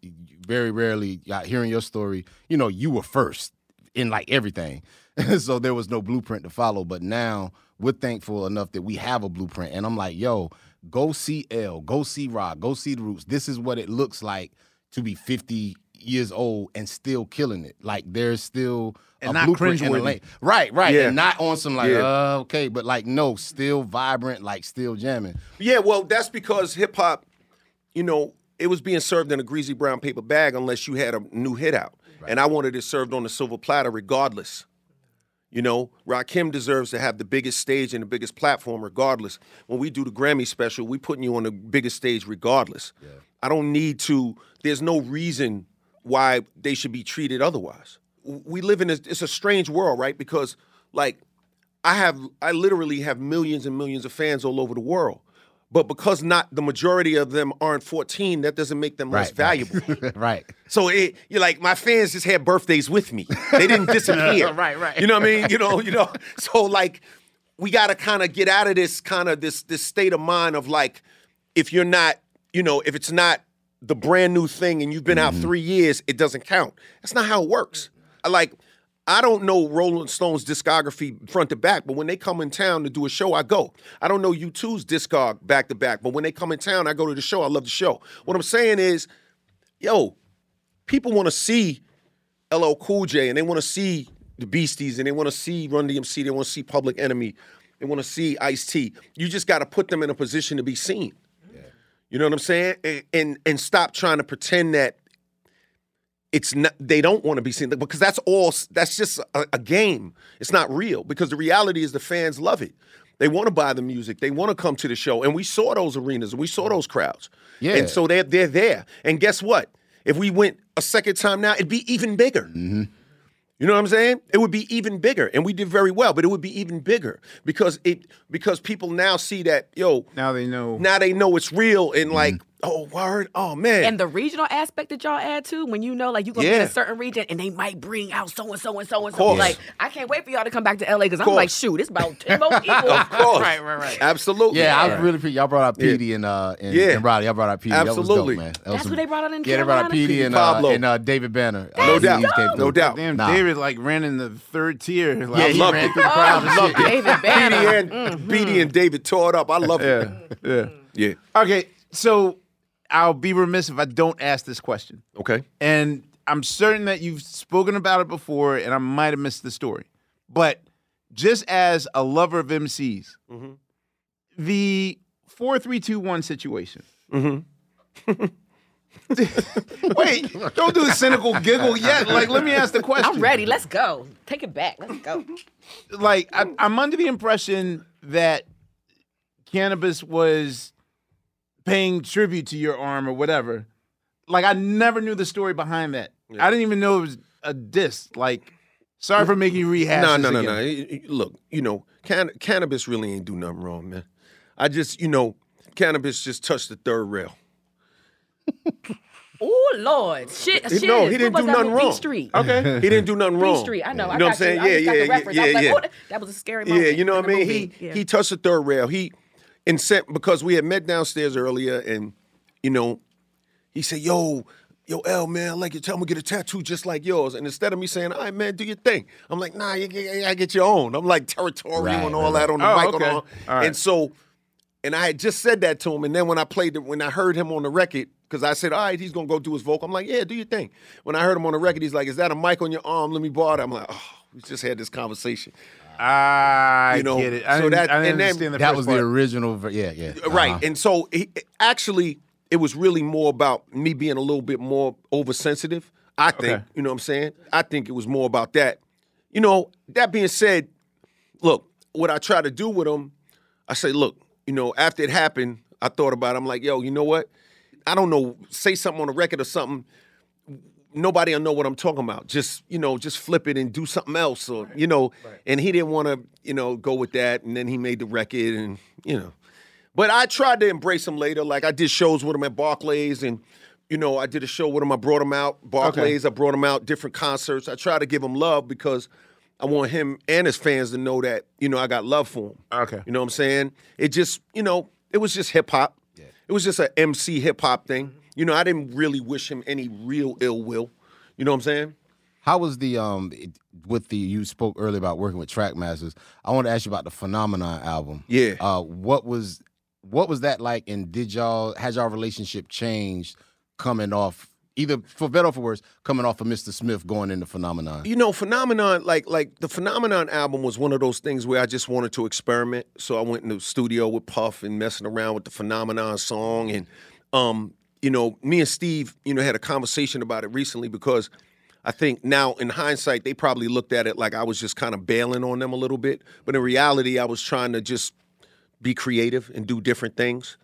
very rarely, hearing your story, you know, you were first in like everything. so there was no blueprint to follow. But now we're thankful enough that we have a blueprint. And I'm like, yo, go see L, go see Rock, go see the Roots. This is what it looks like to be 50 years old and still killing it. Like there's still And a not blueprint and a cringeworthy. lane. Right, right. Yeah. And not on some like, Yeah. uh, okay, but like no, still vibrant, like still jamming. Yeah, well, that's because hip hop, you know, it was being served in a greasy brown paper bag unless you had a new hit out. And I wanted it served on a silver platter regardless. You know, Rakim deserves to have the biggest stage and the biggest platform regardless. When we do the Grammy special, we putting you on the biggest stage regardless. I don't need to, there's no reason why they should be treated otherwise. We live in a, it's a strange world, right? Because like I have I literally have millions and millions of fans all over the world. But because not the majority of them aren't 14, that doesn't make them less Right, valuable. right. So it, you're like my fans just had birthdays with me. They didn't disappear. Right, right. You know what I mean? You know, you know. So like we got to kind of get out of this kind of this this state of mind of like if you're not, you know, if it's not the brand new thing and you've been out mm-hmm. 3 years, it doesn't count. That's not how it works. Mm-hmm. I like I don't know Rolling Stones discography front to back, but when they come in town to do a show, I go. I don't know U2's discog back to back, but when they come in town, I go to the show. I love the show. What I'm saying is, yo, people want to see LL Cool J and they want to see the Beasties and they want to see Run DMC. They want to see Public Enemy. They want to see Ice T. You just got to put them in a position to be seen. You know what I'm saying? And, and and stop trying to pretend that it's not. They don't want to be seen because that's all. That's just a, a game. It's not real because the reality is the fans love it. They want to buy the music. They want to come to the show, and we saw those arenas and we saw those crowds. Yeah. And so they're they're there. And guess what? If we went a second time now, it'd be even bigger. Mm-hmm. You know what I'm saying? It would be even bigger, and we did very well, but it would be even bigger because it because people now see that yo Now they know. now they know it's real and mm-hmm. like Oh, word. Oh man. And the regional aspect that y'all add to when you know like you're gonna be in a certain region and they might bring out so and so and so and so. Like I can't wait for y'all to come back to LA because I'm like, shoot, it's about ten more people. of course. right, right, right. Absolutely. Yeah, I was really pre- y'all brought out Yeah. And uh and, Yeah. and Roddy. Y'all brought out Petey. Absolutely. That was dope, man. That That's some- who they brought out in Yeah, they brought out Carolina? Petey and uh, Pablo. and uh, David Banner. No doubt. these No doubt. Damn, Nah. David like ran in the third tier. Like, Yeah, I he loved ran it. through the crowd and shit. David Petey Banner. and. Petey and David tore it up. I love it. Yeah, yeah. Yeah. Okay, so I'll be remiss if I don't ask this question. Okay. And I'm certain that you've spoken about it before, and I might have missed the story. But just as a lover of MCs, Mm-hmm. the four, three, two, one situation. Mm-hmm. Wait, don't do the cynical giggle yet. Like, let me ask the question. I'm ready. Let's go. Take it back. Let's go. like I, I'm under the impression that Canibus was paying tribute to your arm or whatever. Like I never knew the story behind that. I didn't even know it was a diss. Like, sorry for making you rehash. No, this no, no, again. no. Y- y- Look, you know, can- Canibus really ain't do nothing wrong, man. I just, you know, Canibus just touched the third rail. Oh Lord, shit, He- shit. no, he didn't was do nothing movie? wrong. Beat Street. Okay. He didn't do nothing Beat wrong. Street. I know. You I know got what I'm saying? You. I Yeah, got yeah, the yeah, reference. I was yeah, like, yeah. oh, that- that was a scary moment. Yeah, you know what I mean. movie. He Yeah. he touched the third rail. He and sent because we had met downstairs earlier, and you know, he said, "Yo, yo, L man, I'd like you tell me get a tattoo just like yours." And instead of me saying, "All right, man, do your thing," I'm like, "Nah, you, you, I get your own." I'm like territorial Right, and all right, that on the Oh, mic okay. and all. All right. And so, and I had just said that to him, and then when I played it, when I heard him on the record. Because I said, all right, he's gonna go do his vocal. I'm like, yeah, do your thing. When I heard him on the record, he's like, is that a mic on your arm? Let me borrow it. I'm like, oh, we just had this conversation. I You know, get it. I so that I and then, the that was part. the original. ver- Yeah, yeah. Right. Uh-huh. And so he, actually, it was really more about me being a little bit more oversensitive. I think, Okay. you know what I'm saying? I think it was more about that. You know, that being said, look, what I try to do with him, I say, look, you know, after it happened, I thought about it. I'm like, yo, you know what? I don't know, say something on the record or something. Nobody will know what I'm talking about. Just, you know, just flip it and do something else. Or, you know, and he didn't want to, you know, go with that. And then he made the record and, you know. But I tried to embrace him later. Like I did shows with him at Barclays and you know, I did a show with him. I brought him out. Barclays, I brought him out, different concerts. I try to give him love because I want him and his fans to know that, you know, I got love for him. Okay. You know what I'm saying? It just, you know, it was just hip hop. It was just a MC hip hop thing. You know, I didn't really wish him any real ill will. You know what I'm saying? How was the um with the you spoke earlier about working with Trackmasters? I want to ask you about the Phenomenon album. Yeah. Uh, what was what was that like? And did y'all has y'all relationship changed coming off either for better or for worse coming off of Mr. Smith going into Phenomenon? You know, Phenomenon, like like the Phenomenon album was one of those things where I just wanted to experiment. So I went in the studio with Puff and messing around with the Phenomenon song. And um, you know, me and Steve, you know, had a conversation about it recently because I think now in hindsight, they probably looked at it like I was just kind of bailing on them a little bit. But in reality, I was trying to just be creative and do different things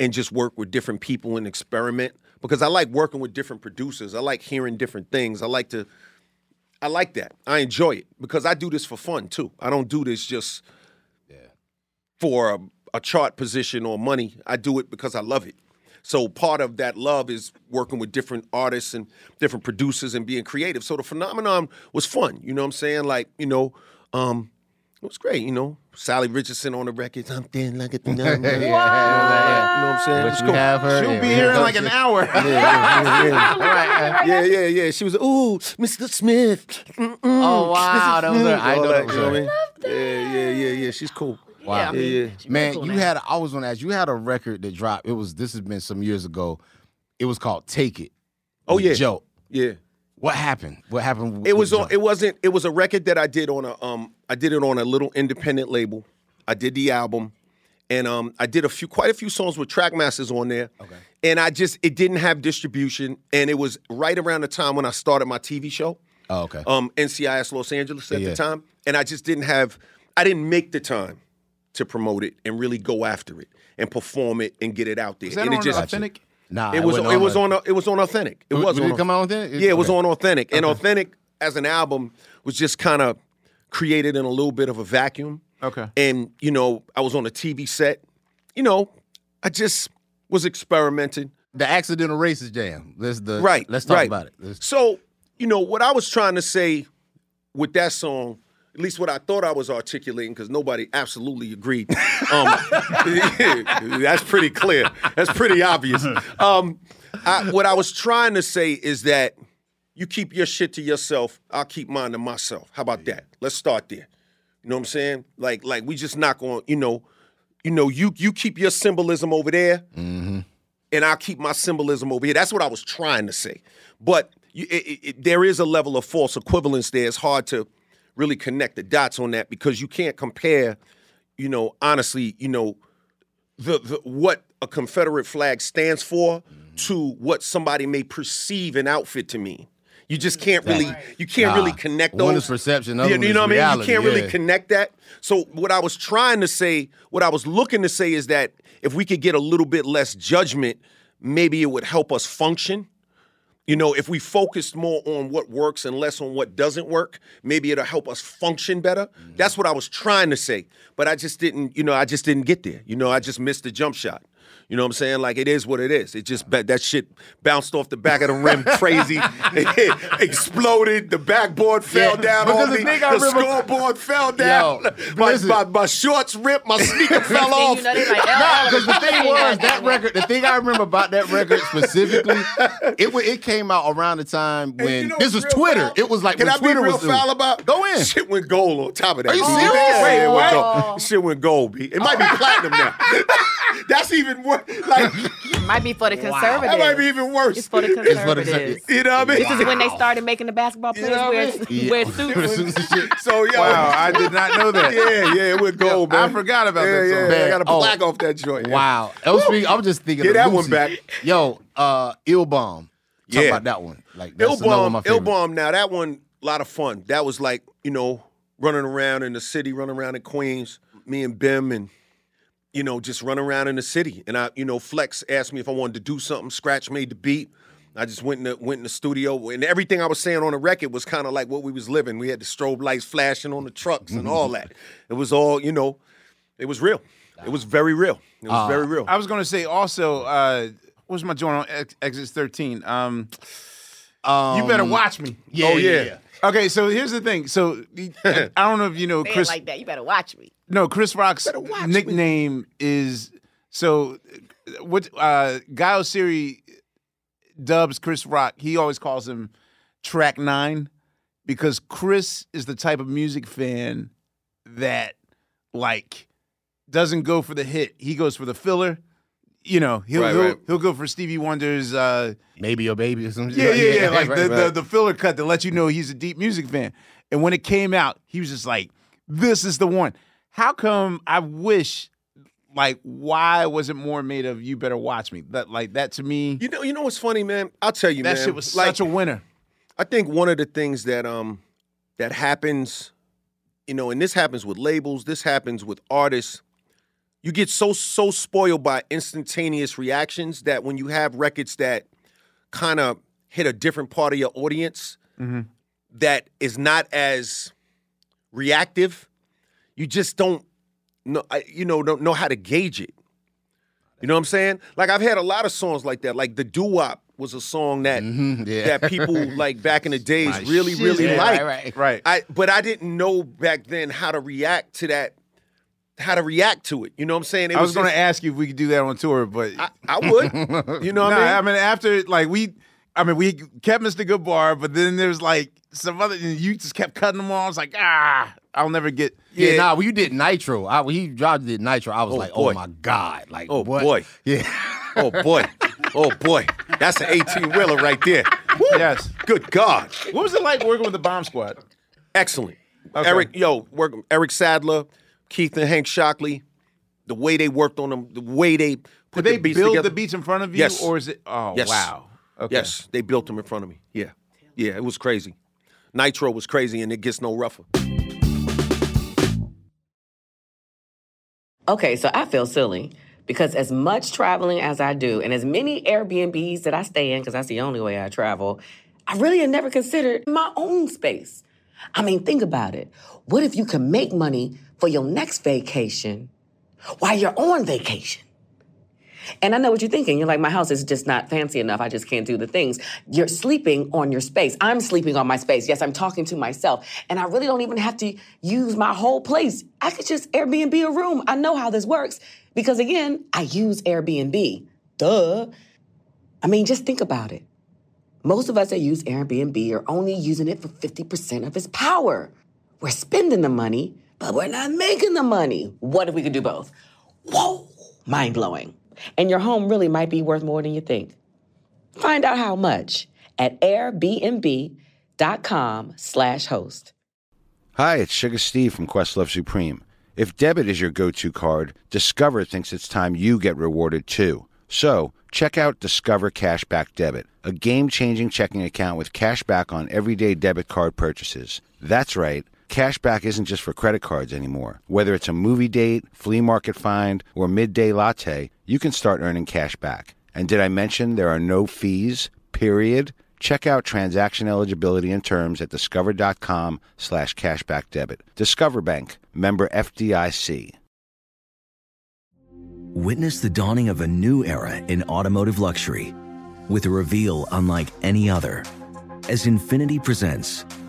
and just work with different people and experiment because I like working with different producers. I like hearing different things. I like to I like that. I enjoy it because I do this for fun too. I don't do this just for a, a chart position or money. I do it because I love it. So part of that love is working with different artists and different producers and being creative. So the phenomenon was fun. You know what I'm saying? Like, you know, um, it was great, you know. Sally Richardson on the records. I'm thin like a phenomenon. You know what I'm saying? It Which was cool. have her. She'll be here in like an hour. Yeah, yeah, yeah. yeah, yeah, yeah. She was, ooh, Mr. Smith. Mm-mm. Oh wow, that was her. I know that was you know what I her. mean? Yeah, yeah, yeah, yeah. She's cool. Wow. Yeah, I mean, Yeah, yeah. Man, cool you now. had I was gonna ask, you had a record that dropped. It was this has been some years ago. It was called Take It. Oh, yeah. Joe. Yeah. What happened? What happened? with- It was on, it wasn't. It was a record that I did on a. Um, I did it on a little independent label. I did the album, and um, I did a few, quite a few songs with Trackmasters on there. Okay. And I just, it didn't have distribution, and it was right around the time when I started my TV show. Oh, okay. um, NCIS Los Angeles at Yeah, the time, and I just didn't have, I didn't make the time to promote it and really go after it and perform it and get it out there. Is that and on it just, authentic? nah, it was, wasn't it was the- on, it was on authentic. It W- was did on it come out on Authentic? Yeah, it was on authentic, and authentic as an album was just kind of created in a little bit of a vacuum. Okay. And you know, I was on a TV set. You know, I just was experimenting. The accidental racist jam. Let's the Right. Let's talk right. about it. Let's- So, you know, what I was trying to say with that song, at least what I thought I was articulating, because nobody absolutely agreed. Um, that's pretty clear. That's pretty obvious. Um, I, what I was trying to say is that you keep your shit to yourself. I'll keep mine to myself. How about that? Let's start there. You know what I'm saying? Like, like we just not going. You know, you know, you you keep your symbolism over there and I'll keep my symbolism over here. That's what I was trying to say. But you, it, it- there is a level of false equivalence there. It's hard to really connect the dots on that because you can't compare, you know, honestly, you know, the, the what a Confederate flag stands for mm-hmm. to what somebody may perceive an outfit to mean. You just mm-hmm. can't really, you can't really connect those. One is perception, the Yeah, other you know what I mean? You can't really connect that. So what I was trying to say, what I was looking to say is that if we could get a little bit less judgment, maybe it would help us function. You know, if we focused more on what works and less on what doesn't work, maybe it'll help us function better. Mm-hmm. That's what I was trying to say. But I just didn't, you know, I just didn't get there. You know, I just missed the jump shot. You know what I'm saying? Like it is what it is. It just that shit bounced off the back of the rim crazy. It exploded. The backboard fell Yeah, down because on the me. The remember- scoreboard fell down. Yo, my, my, my shorts ripped. My sneaker fell off. you know, like, LL Because the thing was that record. The thing I remember about that record specifically, it it came out around the time when you know this was Twitter. foul? It was like Can I Twitter be real was foul about? Go in. Shit went gold on top of that. Are you serious? yeah, Wait, it went gold. Shit went gold, B. It might be oh. platinum now. That's even worse. Like Might be for the conservatives. that might be even worse. It's for the It's for the conservatives. You know what I mean? This is when they started making the basketball players know wear, mean? wear suits. So yeah. Wow, I did not know that. yeah, yeah, it went gold, man. I forgot about yeah, that yeah, song. yeah. I got a Oh. plaque off that joint. yeah. Wow. I was, speaking, I was just thinking Get of that one Lucy. back. Yo, uh, Ill Bomb. Talk Yeah. about that one. Like that's another one of Ill Bomb, my favorite. Ill Bomb. Now that one, a lot of fun. That was like you know running around in the city, running around in Queens. Me and Bim and you know just run around in the city. And I, you know, Flex asked me if I wanted to do something. Scratch made the beat. I just went in the went in the studio, and everything I was saying on the record was kind of like what we was living. We had the strobe lights flashing on the trucks and all that. It was all you know. It was real. It was very real. It was very real. I was going to say also, uh, what was my joint on Ex- Exit 13? Um, you better watch me. Yeah, Oh, yeah. yeah. yeah. Okay, so here's the thing. So I I don't know if you know They Chris. like that. You better watch me. No, Chris Rock's watch me. nickname is so. What uh, Guy Oseary dubs Chris Rock. He always calls him Track Nine because Chris is the type of music fan that like doesn't go for the hit. He goes for the filler. You know, he'll Right, he'll, right. he'll go for Stevie Wonder's. Uh, Maybe your baby or something. yeah, yeah, yeah. Like right, the, the right. the filler cut that lets you know he's a deep music fan. And when it came out, he was just like, "This is the one." How come? I wish. Like, why was it more made of "You Better Watch Me"? That like that to me, You know, you know what's funny, man? I'll tell you, that man. shit was like, such a winner. I think one of the things that um that happens, you know, and this happens with labels, this happens with artists. You get so so spoiled by instantaneous reactions that when you have records that kind of hit a different part of your audience that is not as reactive, you just don't know you know don't know how to gauge it. You know what I'm saying? Like I've had a lot of songs like that. Like the doo wop was a song that Mhm, yeah. that people like back in the days My really, shit. really Yeah, liked. right, right. Right. I but I didn't know back then how to react to that, how to react to it. You know what I'm saying? It I was, going to ask you if we could do that on tour, but I, I would. You know what Nah, I mean? I mean? mean, after like we, I mean, we kept Mr. Goodbar, but then there's like some other, and you just kept cutting them off. I was like, ah, I'll never get. Yeah, Yeah. nah, when you did Nitro, I, when he dropped did Nitro, I was Oh, like, boy. oh my God. Like, Oh, what? boy. Yeah. oh boy, oh boy, that's an 18 wheeler right there. Woo. Yes. Good God, What was it like working with the Bomb Squad? excellent. Okay. Eric, yo, work Eric Sadler, Keith and Hank Shocklee. The way they worked on them, the way they put Did they the beats build together. the beats in front of you, Yes. or is it? Oh, Yes. wow. Okay. Yes, they built them in front of me. Yeah, yeah, it was crazy. Nitro was crazy, and it gets no rougher. Okay, so I feel silly because as much traveling as I do and as many Airbnbs that I stay in, because that's the only way I travel, I really had never considered my own space. I mean, think about it. What if you can make money for your next vacation while you're on vacation? And I know what you're thinking. You're like, my house is just not fancy enough. I just can't do the things. You're sleeping on your space. I'm sleeping on my space. Yes, I'm talking to myself. And I really don't even have to use my whole place. I could just Airbnb a room. I know how this works because, again, I use Airbnb. Duh. I mean, just think about it. Most of us that use Airbnb are only using it for 50% of its power. We're spending the money, but we're not making the money. What if we could do both? Whoa, mind blowing. And your home really might be worth more than you think. Find out how much at airbnb.com slash host. Hi, it's Sugar Steve from Questlove Supreme. If debit is your go-to card, Discover thinks it's time you get rewarded too. So, check out Discover Cashback Debit, a game-changing checking account with cash back on everyday debit card purchases. That's right. Cashback isn't just for credit cards anymore. Whether it's a movie date, flea market find, or midday latte, you can start earning cash back. And did I mention there are no fees? Period. Check out transaction eligibility and terms at discover.com slash cashback debit. Discover Bank, member FDIC. Witness the dawning of a new era in automotive luxury with a reveal unlike any other as Infiniti presents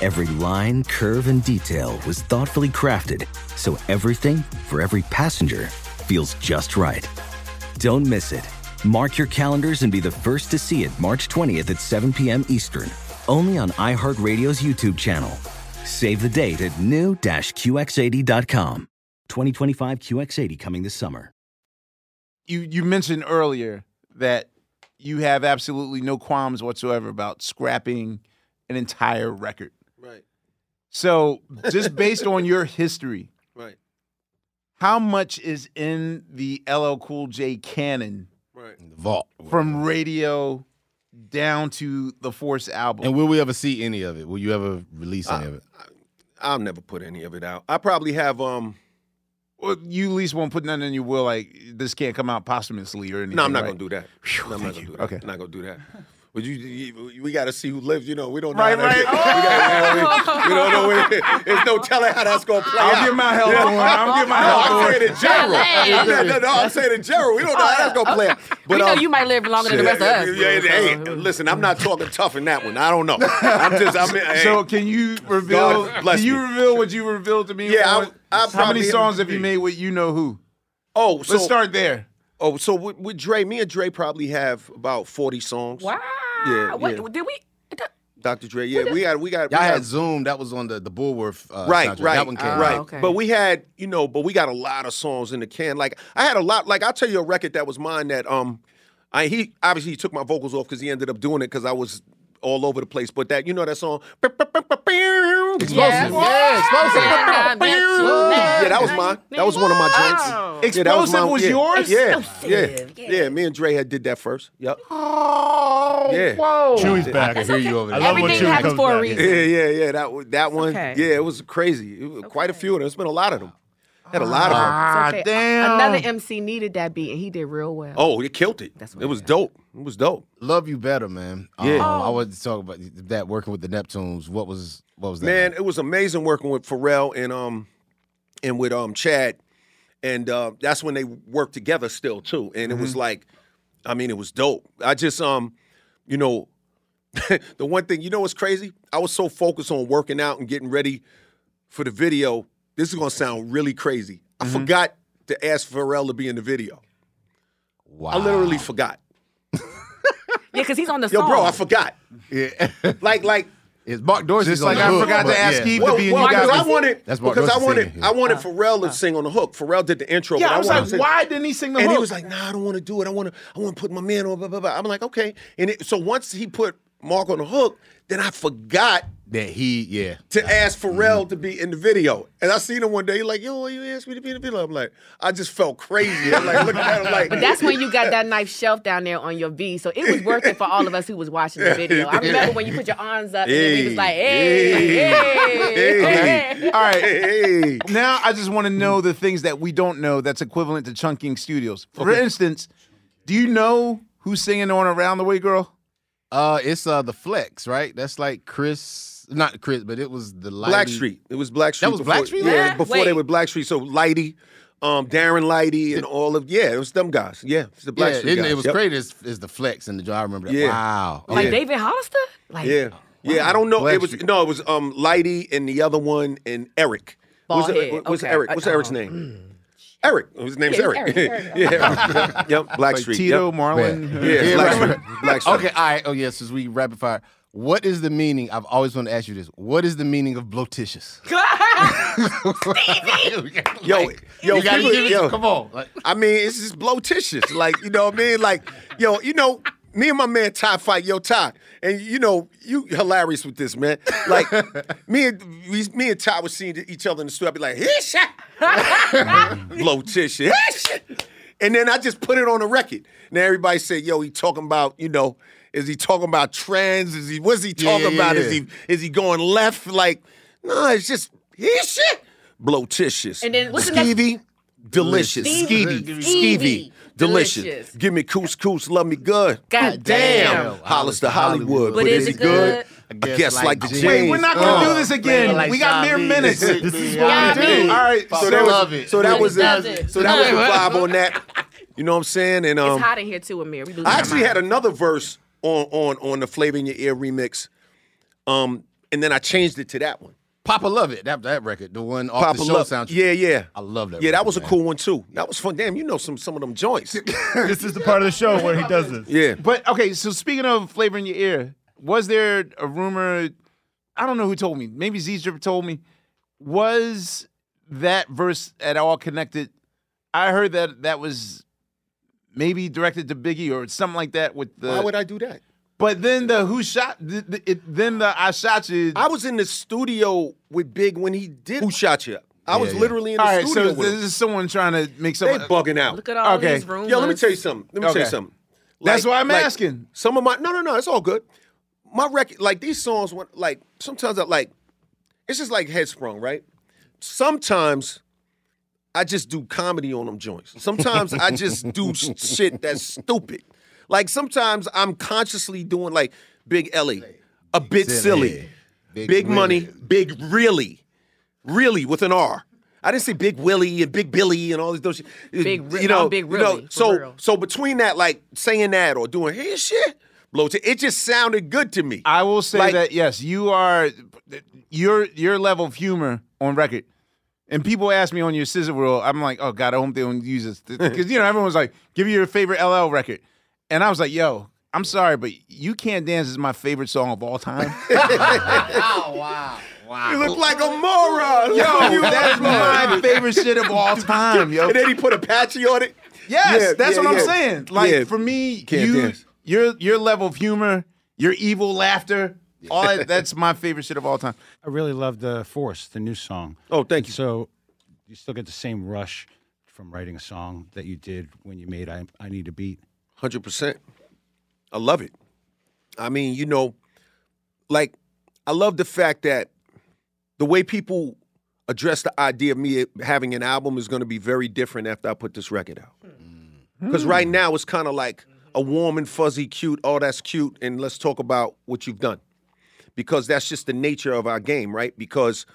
Every line, curve, and detail was thoughtfully crafted so everything for every passenger feels just right. Don't miss it. Mark your calendars and be the first to see it March 20th at 7 p.m. Eastern, only on iHeartRadio's YouTube channel. Save the date at new-QX80.com. 2025 QX80 coming this summer. You you mentioned earlier that you have absolutely no qualms whatsoever about scrapping an entire record. Right. So, just based on your history, Right. how much is in the LL Cool J canon Right. Vault. from radio down to the Force album? And will we ever see any of it? Will you ever release any of it? I'll never put any of it out. I probably have um Well, you at least won't put nothing in your will like this can't come out posthumously or anything. No, I'm not right? gonna do that. Phew, No, I'm not thank gonna you. do that. Okay. I'm not gonna do that. But you, you we got to see who lives. You know, we don't know. Right, how that- right. We, gotta, we, we don't know. Where, there's no telling how that's gonna play I'll out. get my health on. I'll get my No, health I'm saying in general. Yeah, no, no, I'm saying in general. We don't know how that's gonna play out. But, we know um, you might live longer than the rest of us. Yeah, yeah, hey, listen, I'm not talking tough in that one. I don't know. I'm just. I'm. Hey, So can you reveal? Can you me. reveal what you revealed to me? Yeah, I- I how many songs have you made with you know who? oh, so Let's start there. Oh, so with, with Dre, me and Dre probably have about 40 songs. Wow. Yeah, What, yeah. Did we? Dr. Dre, yeah, we got, we got, Y'all we had got- Zoom. That was on the the Bulworth. Uh, right, soundtrack. right, That one came Ah, right. okay. But we had, you know, but we got a lot of songs in the can. Like I had a lot. Like I'll tell you a record that was mine that um, I he obviously he took my vocals off because he ended up doing it because I was all over the place. But that you know that song, Explosive. Yes. Yeah, explosive. Yeah, that was mine. That was one of my joints. Yeah, that Explosive was yeah. yours? Yeah, yeah, Explosive, yeah, yeah. Me and Dre had did that first. Yep. Oh, Yeah. whoa. Chewy's I back. I hear you over I there. love when Everything Chewy happens comes for a back. reason. Yeah, yeah, yeah. That that one. Okay. Yeah, it was crazy. It was Quite a few of them. There's been a lot of them. Had a lot of them. Ah, okay. damn. Another MC needed that beat, and he did real well. Oh, it killed it. That's what it was got. dope. It was dope. Love you better, man. Yeah. Um, I wanted to talk about that working with the Neptunes. What was what was that? Man, like? it was amazing working with Pharrell and um and with um Chad. And uh, that's when they worked together still too. And it was like, I mean, it was dope. I just um, you know, the one thing, you know what's crazy? I was so focused on working out and getting ready for the video. This is gonna sound really crazy. I mm-hmm. forgot to ask Pharrell to be in the video. wow. I literally forgot. Yeah, because he's on the Yo, song. bro, I forgot. Yeah. Like, like, It's Marc Dorsey. Just like I forgot to ask Keith well, to be in well, you because guys. I wanted That's Mark because I wanted singing, I yeah. wanted uh. Pharrell to uh. sing on the hook. Pharrell did the intro. Yeah, but I was wanted like, to why didn't he sing the and hook? And he was like, "Nah, I don't want to do it. I want to. I want to put my man on." Blah, blah, blah. I'm like, okay. And it, so once he put Mark on the hook, then I forgot That he, yeah. to ask Pharrell to be in the video. And I seen him one day, he's like, yo, you asked me to be in the video. I'm like, I just felt crazy. I'm like, looking at him like, But that's when you got that knife shelf down there on your V. So it was worth it for all of us who was watching the video. I remember when you put your arms up and he was like, hey, hey, hey. All right. hey. Now I just want to know the things that we don't know that's equivalent to Chunking Studios. For instance, do you know who's singing on Around the Way Girl? Uh, it's uh the Flex, right? That's like Chris, not Chris, but it was the Lighty. Blackstreet. It was Blackstreet. That was before, Blackstreet? Yeah, Yeah. before they Wait. were Blackstreet. So Lighty, um, Darren Lighty, and all of yeah, it was them guys. Yeah, it's the Yeah, Blackstreet it, guys. it was Yep. great. Is is the Flex and the I remember that. Yeah. Wow. Like Yeah. David Hollister? Like, Yeah, yeah. I don't know. It was Blackstreet. no. It was um Lighty and the other one and Eric. Bald What's, head. it, what's Okay. Eric? What's Uh, Eric's name? Eric. His name's Yeah, Eric. it's Eric, Eric. yeah. yep. Like Blackstreet. Tito, Yep. Marlon. Yeah, Yeah, Blackstreet. right. Blackstreet. Okay, all right. Oh yeah, since we rapid fire. What is the meaning? I've always wanted to ask you this. What is the meaning of blotitious? Yo, yo, you gotta people- give it. yo. Come on. Like, I mean, it's just blotitious. Like, you know what I mean? Like, yo, you know, me and my man Ty fight, yo, Ty. And you know, you hilarious with this, man. Like, me and we, me and Ty was seeing each other in the studio. I'd be like, here shit. blotitious. Here. And then I just put it on the record. Now everybody say, yo, he talking about, you know, is he talking about trends? Is he what's he talking yeah, about? yeah. Is he is he going left? Like, no, it's just here shit. Blotitious. And then what's the next- delicious. Stevie. Skeevy, Stevie. skeevy, delicious. Delicious. Give me couscous, love me good. God Damn, damn. Hollis to Hollywood. But is it good? I guess like, the James. James. Wait, we're not going to do this again. like we got mere Sean minutes. Lee. This is what we do. All right. So that love was it. so that was the, it. so that was the vibe on that. You know what I'm saying? And um, It's hot in here too, Amir. We I actually had another verse on on on the Flavor in Your Ear remix, um, and then I changed it to that one. Papa love it. That that record, the one off Papa the show Love. soundtrack. Yeah, yeah. I love that Yeah, that record, was a cool one too. That was fun. Damn, you know some some of them joints. This is the part of the show where he does this. yeah. But okay, so speaking of flavor in your ear, was there a rumor? I don't know who told me. Maybe Z Drip told me. Was that verse at all connected? I heard that that was maybe directed to Biggie or something like that. With the Why would I do that? but then the who shot the, the, it, then the I shot you. I was in the studio with Big when he did Who Shot You. I was yeah. literally in the all right, studio so with this him. is someone trying to make something. They bugging out. Look at all Okay. these rumors. Yo, let me tell you something. Let me tell you Okay. something. That's why I'm like, asking. Some of my no, no, no. It's all good. My record, like these songs, when like sometimes I like, it's just like headsprung, right? Sometimes I just do comedy on them joints. Sometimes I just do shit that's stupid. Like sometimes I'm consciously doing like Big Ellie, a bit silly, Big big, really. money, big really, really with an R. I didn't say Big Willie and Big Billy and all these those shit. Big Ri- you know, no, Big you know, Really, so real. so between that, like saying that or doing hey shit, blow to it just sounded good to me. I will say Like- that yes, you are your your level of humor on record. And people ask me on your scissor reel, I'm like, oh god, I hope they don't use this because you know everyone's like, give me your favorite LL record, and I was like, yo, I'm sorry, but you can't dance is my favorite song of all time. Oh, wow. Wow. You look like a moron. yo, that's my favorite shit of all time, yo. And then he put Apache on it. Yes, Yeah, that's yeah, what yeah. I'm saying. Like Yeah. for me, Can't you dance. your your level of humor, your evil laughter, all that, that's my favorite shit of all time. I really love the Force, the new song. Oh, thank you. So you still get the same rush from writing a song that you did when you made I, I Need a Beat. Hundred percent. I love it. I mean, you know, like I love the fact that the way people address the idea of me having an album is going to be very different after I put this record out. Hmm. Because right hmm. now it's kind of like a warm and fuzzy, cute. Oh, that's cute, and let's talk about what you've done. Because that's just the nature of our game, right? Because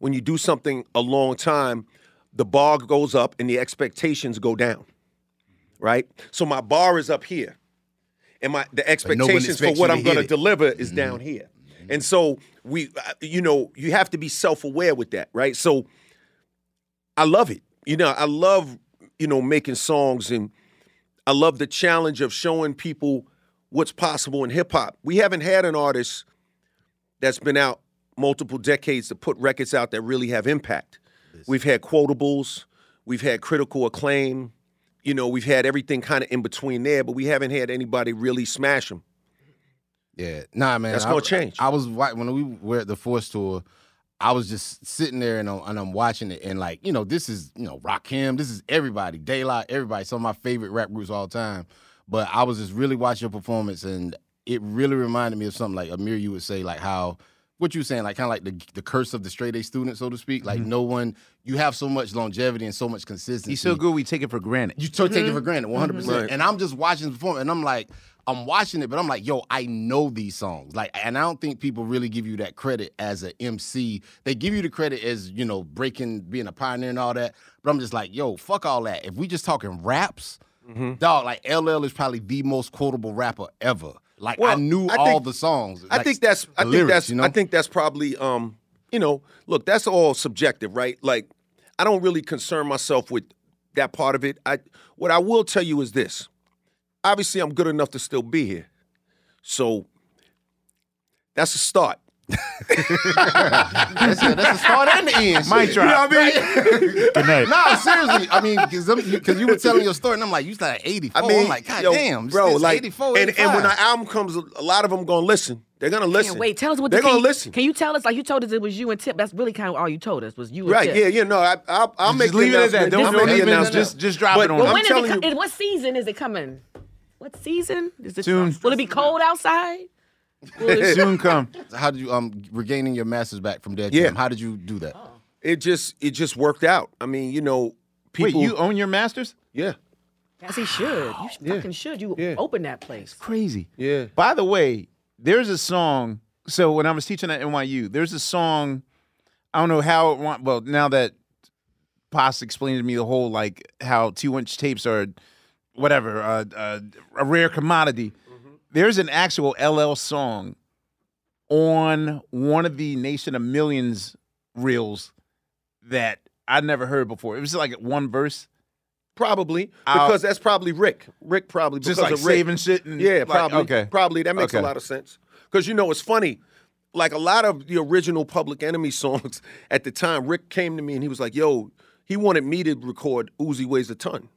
when you do something a long time, the bar goes up and the expectations go down, right? So my bar is up here, and my the expectations for what I'm going to deliver is down here. And so we, uh, you know, you have to be self-aware with that, right? So I love it. You know, I love, you know, making songs and I love the challenge of showing people what's possible in hip hop. We haven't had an artist that's been out multiple decades to put records out that really have impact. We've had quotables, we've had critical acclaim, you know, we've had everything kind of in between there, but we haven't had anybody really smash them. Yeah, nah, man. That's I- gonna change. I was wa- when we were at the Force tour. I was just sitting there and I'm, and I'm watching it and like you know this is you know Rakim, this is everybody, Daylight, everybody, some of my favorite rap groups of all time. But I was just really watching your performance and it really reminded me of something like Amir, you would say like how what you saying like kind of like the the curse of the straight A student, so to speak. Like mm-hmm. no one, you have so much longevity and so much consistency. He's so good, we take it for granted. You start taking it for granted, one hundred mm-hmm. percent. And I'm just watching the performance, and I'm like, I'm watching it, but I'm like, yo, I know these songs. Like, and I don't think people really give you that credit as an MC. They give you the credit as you know breaking, being a pioneer and all that. But I'm just like, yo, fuck all that. If we just talking raps, mm-hmm. dog, like LL is probably the most quotable rapper ever. Like I knew I all think- the songs. I like, think that's I think lyrics, that's you know? I think that's probably um you know look that's all subjective right like I don't really concern myself with that part of it I what I will tell you is this obviously I'm good enough to still be here so that's a start that's, a, that's the start and the end. Mic shit. drop. You know what I mean? Good night. No, seriously. I mean, because you were telling your story, and I'm like, you started at 84. I mean I'm like, God yo, damn, bro it's like 84, and, and when the album comes a lot of them gonna listen they're gonna listen Can't wait. Tell us what they're the, gonna you- listen Can you tell us like you told us it was you and Tip? That's really kind of all you told us was you and right Tip. yeah yeah no I, I'll, I'll Just the leave it at that. Don't I'll don't make the announcement. just just drop But it on. when Well, them. when is telling it? you- what season is it coming? What season is it? Soon. Will it be cold outside? Will it- Soon come. How did you um regaining your masters back from Dead Yeah. Jam? How did you do that? it just it just worked out I mean you know Wait, people you own your masters? yeah Yes, he should. You should fucking should. You Yeah. open that place. Crazy. yeah By the way, there's a song. So when I was teaching at NYU, there's a song. I don't know how it went. Well, now that Pos explained to me the whole like how two inch tapes are, whatever, uh, uh, a rare commodity. There's an actual LL song on one of the Nation of Millions reels that I'd never heard before. It was like one verse, Probably I'll- because that's probably Rick. Rick probably just like saving shit. And Yeah, like, probably. Okay, Probably that makes Okay. a lot of sense. Because you know it's funny. Like a lot of the original Public Enemy songs at the time, Rick came to me and he was like, "Yo," he wanted me to record "Uzi Weighs a Ton,"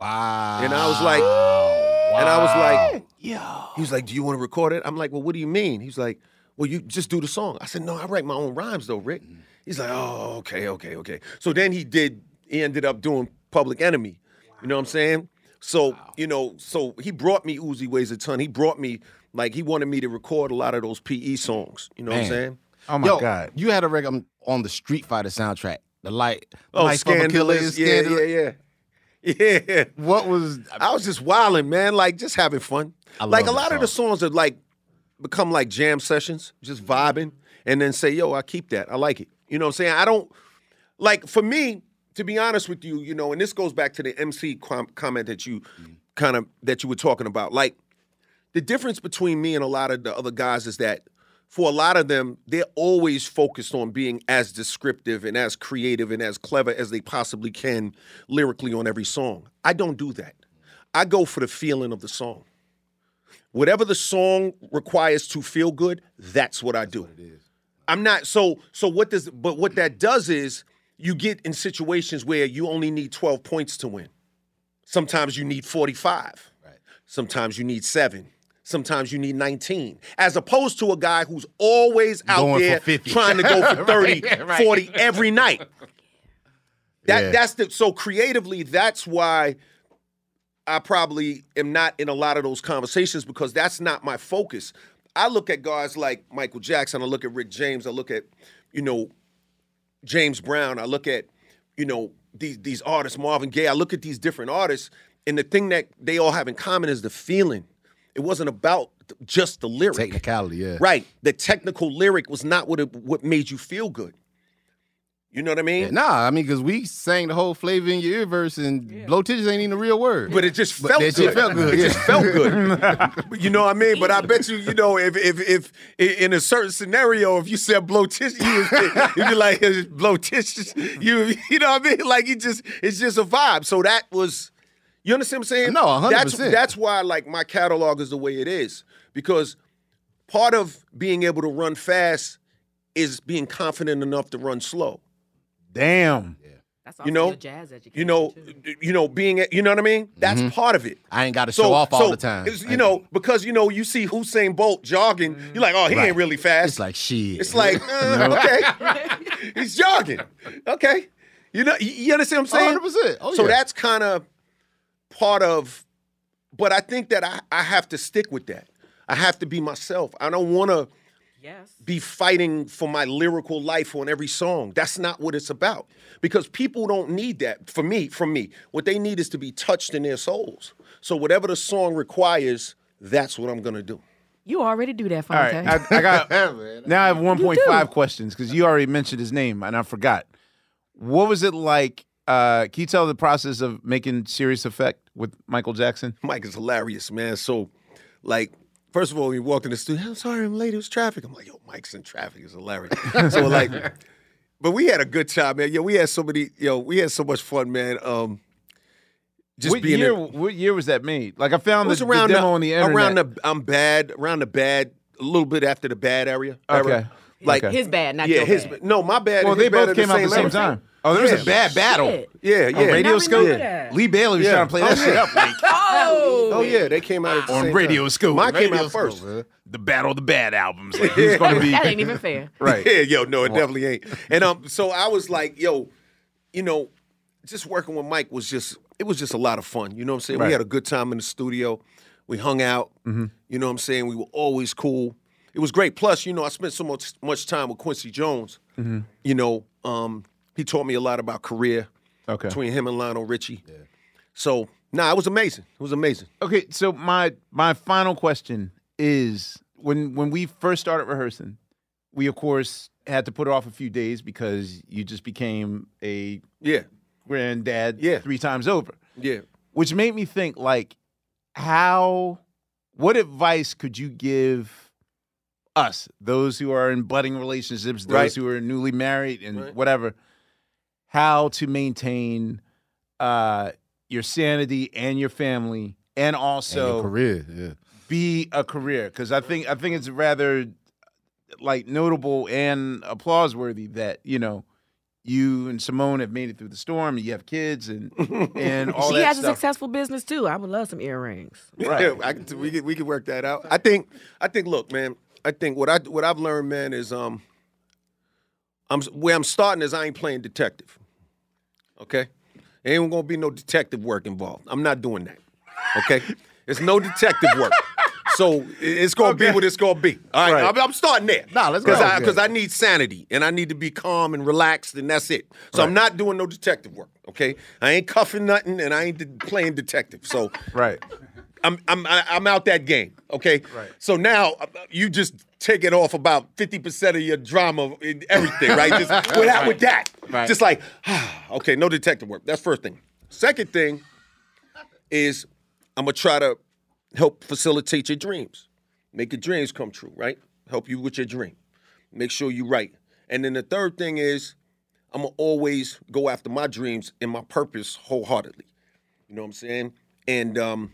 Wow. and I was like, and I was like, "Yo," he was like, "Do you want to record it?" I'm like, "Well, what do you mean?" He's like, "Well, you just do the song." I said, "No, I write my own rhymes though, Rick." Mm-hmm. He's like, "Oh, okay, okay, okay." So then he did. He ended up doing Public Enemy. You know what I'm saying? So you know, so he brought me Uzi weighs a ton. He brought me like he wanted me to record a lot of those PE songs. You know what I'm Man. saying? Oh my Yo, god. you had a record on- on the Street Fighter soundtrack. The light, Oh, Life of a Killer is scandalous. Yeah, Scandalous. yeah, yeah, yeah. What was I was just wilding, man. Like just having fun. I like a lot that of the songs are like become like jam sessions, just vibing, and then say, "Yo, I keep that. I like it." You know what I'm saying? I don't like for me to be honest with you. You know, and this goes back to the MC com- comment that you mm-hmm. kind of that you were talking about. Like the difference between me and a lot of the other guys is that for a lot of them, they're always focused on being as descriptive and as creative and as clever as they possibly can lyrically on every song. I don't do that. I go for the feeling of the song. Whatever the song requires to feel good, that's what I do. I'm not so so what does but what that does is you get in situations where you only need 12 points to win. Sometimes you need 45. Right. Sometimes you need 7. Sometimes you need 19. As opposed to a guy who's always out Going there trying to go for 30, Right, right. 40 every night. That Yeah. that's the so creatively that's why I probably am not in a lot of those conversations because that's not my focus. I look at guys like Michael Jackson, I look at Rick James, I look at, you know, James Brown, I look at, you know, these these artists, Marvin Gaye, I look at these different artists, and the thing that they all have in common is the feeling. It wasn't about just the lyric. technicality? Yeah. Right. The technical lyric was not what it, what made you feel good. You know what I mean? Yeah, Nah, I mean, because we sang the whole flavor in your ear verse, and blow titties ain't even a real word. But it just felt that good. shit felt good, It yeah. just felt good. you know what I mean? But I bet you, you know, if if if i- in a certain scenario, if you said blow tissue, you would be like blow tissues. You you know what I mean? Like it just it's just a vibe. So that was you understand what I'm saying? No, 100%. That's that's why like my catalog is the way it is because part of being able to run fast is being confident enough to run slow. Damn. Yeah. That's you know, your jazz education, you know, too. you know, being, you know what I mean? That's part of it. I ain't got to show off all so the time. you know, because you know, you see Usain Bolt jogging, you're like, oh, he Right. ain't really fast. It's like shit. It's like, uh, okay, he's jogging. Okay, you know, you, you understand what I'm saying? 100%. Oh, so yeah. that's kind of part of, but I think that I, I have to stick with that. I have to be myself. I don't want to Yes. be fighting for my lyrical life on every song. That's not what it's about. Because people don't need that. For me, from me, what they need is to be touched in their souls. So whatever the song requires, that's what I'm gonna do. You already do that, All right, Fonte. I, I got now. I have 1.5 questions because you already mentioned his name and I forgot. What was it like? Uh, can you tell the process of making Serious Effect with Michael Jackson? Mike is hilarious, man. So, like, first of all, when you walked in the studio, I'm sorry, I'm late. It was traffic. I'm like, yo, Mike's in traffic. It's hilarious. so, like, but we had a good time, man. Yo, we had so many, yo, we had so much fun, man. Um, just what being year? in- what year was that made? Like I found It was the, around the demo the, on the internet. around the I'm bad around the bad a little bit after the bad area. Okay. era. Like Okay. His bad, not yeah, your his bad. no, my bad. well, they his bad both are came out at the same era. time. Oh, there was a bad battle. Shit. Yeah, On yeah. Radio I Scope. remember that. Lee Bailey was Yeah. trying to play that Oh, shit up like Oh, Oh yeah, they came out at the on same Radio time. Scope. Mine came Radio out first. Scope, man. the battle of the bad albums. Like who's going to be that ain't even fair. right? Yeah, yo, no, it definitely ain't. And um, so I was like, yo, you know, just working with Mike was just it was just a lot of fun. You know what I'm saying? Right. We had a good time in the studio. We hung out. You know what I'm saying? We were always cool. It was great. Plus, you know, I spent so much much time with Quincy Jones. You know, um, he taught me a lot about career Okay. between him and Lionel Richie. So, nah, it was amazing. It was amazing. Okay, so my my final question is when when we first started rehearsing, we of course had to put it off a few days because you just became a Yeah, granddad Yeah. three times over. yeah. Which made me think like how what advice could you give us, those who are in budding relationships, those Right. who are newly married and Right. whatever, how to maintain uh your sanity and your family and And also your career, yeah. be a career because I think I think it's rather like notable and applause worthy that you know you and Simone have made it through the storm. And You have kids and and all she that has a successful business too. I would love some earrings. Right. Yeah, I, we can we can work that out. I think I think look, man. I think what I what I've learned, man, is um, I'm where I'm starting is I ain't playing detective. Okay, ain't gonna be no detective work involved. I'm not doing that. Okay, it's no detective work. So it's gonna be what it's gonna be. All right, Right. I'm, I'm starting there. Nah, let's go. Because I, Okay. 'cause I need sanity and I need to be calm and relaxed, and that's it. So I'm not doing no detective work. Okay, I ain't cuffing nothing, and I ain't de- playing detective. So right. I'm I'm I'm out that game. Okay. Right. So now uh, you just take it off about fifty percent of your drama and everything, right? Just with that, with that. Right. Just like, okay, no detective work. That's first thing. Second thing is I'm gonna try to help facilitate your dreams, make your dreams come true, right? Help you with your dream. Make sure you right. And then the third thing is I'm gonna always go after my dreams and my purpose wholeheartedly. You know what I'm saying? And um,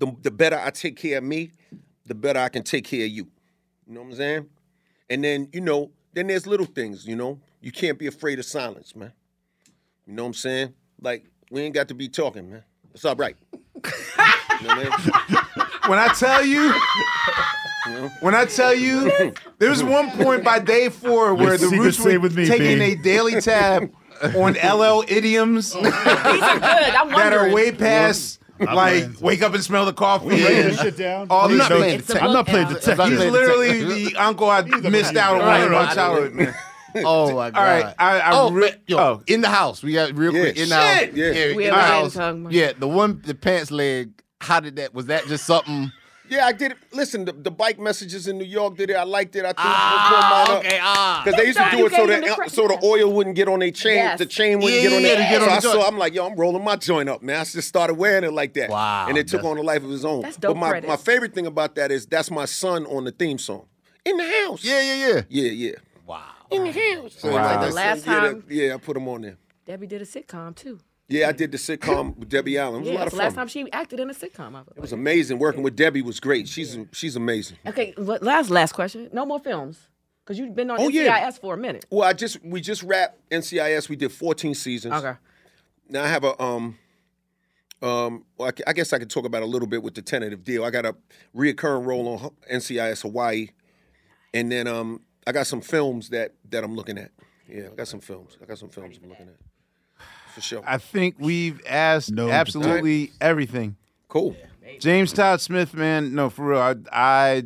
the the better I take care of me, the better I can take care of you. You know what I'm saying? And then, you know, then there's little things, you know. You can't be afraid of silence, man. You know what I'm saying? Like, we ain't got to be talking, man. It's all right. you know what I mean? When I tell you, when I tell you, there was one point by day four where the Roots stay were with me, taking a daily tab on LL idioms These are good. I'm that are wondering. way past like wake up and smell the coffee. Write and down. all I'm these not things. playing It's a I'm not playing book detective. He's playing literally the uncle I missed out on Right, in my right. childhood. man. Oh my god! All right, I, I oh, re- yo, oh, in the house. We got real Yeah, quick in the house. yeah. We in the house. Yeah, the one, the pants leg. How did that? Was that just something? Yeah, I did it. Listen, the, the bike messages in New York did it. I liked it. I think Ah, okay, ah. Because they used to do it so gave the that so the oil wouldn't get on their chain, Yes. the chain wouldn't Yeah, get on yeah, their. to get so on I the saw, joint. I'm like, yo, I'm rolling my joint up, man. I just started wearing it like that. Wow, And it took on a life of its own. That's dope but my, credit. my favorite thing about that is that's my son on the theme song. In the house. Yeah, yeah, yeah. Yeah, yeah. Wow. In the house. So Wow. like The that- last yeah, that- time- yeah, I put him on there. Debbie did a sitcom too. Yeah, I did the sitcom with Debbie Allen. It was a Yeah, lot that's of the last time she acted in a sitcom. I It was amazing. Working with Debbie was great. She's she's amazing. Okay, last last question. No more films. Because you've been on Oh, NCIS yeah. for a minute. Well, I just we just wrapped NCIS. We did 14 seasons. Okay. Now I have a um um. Well, I, I guess I could talk about a little bit with the tentative deal. I got a reoccurring role on NCIS Hawaii, and then um I got some films that that I'm looking at. Yeah, I got some films. I got some films I'm looking at. For sure. I think we've asked No, absolutely everything. Cool. James Todd Smith, man, no, for real. I, I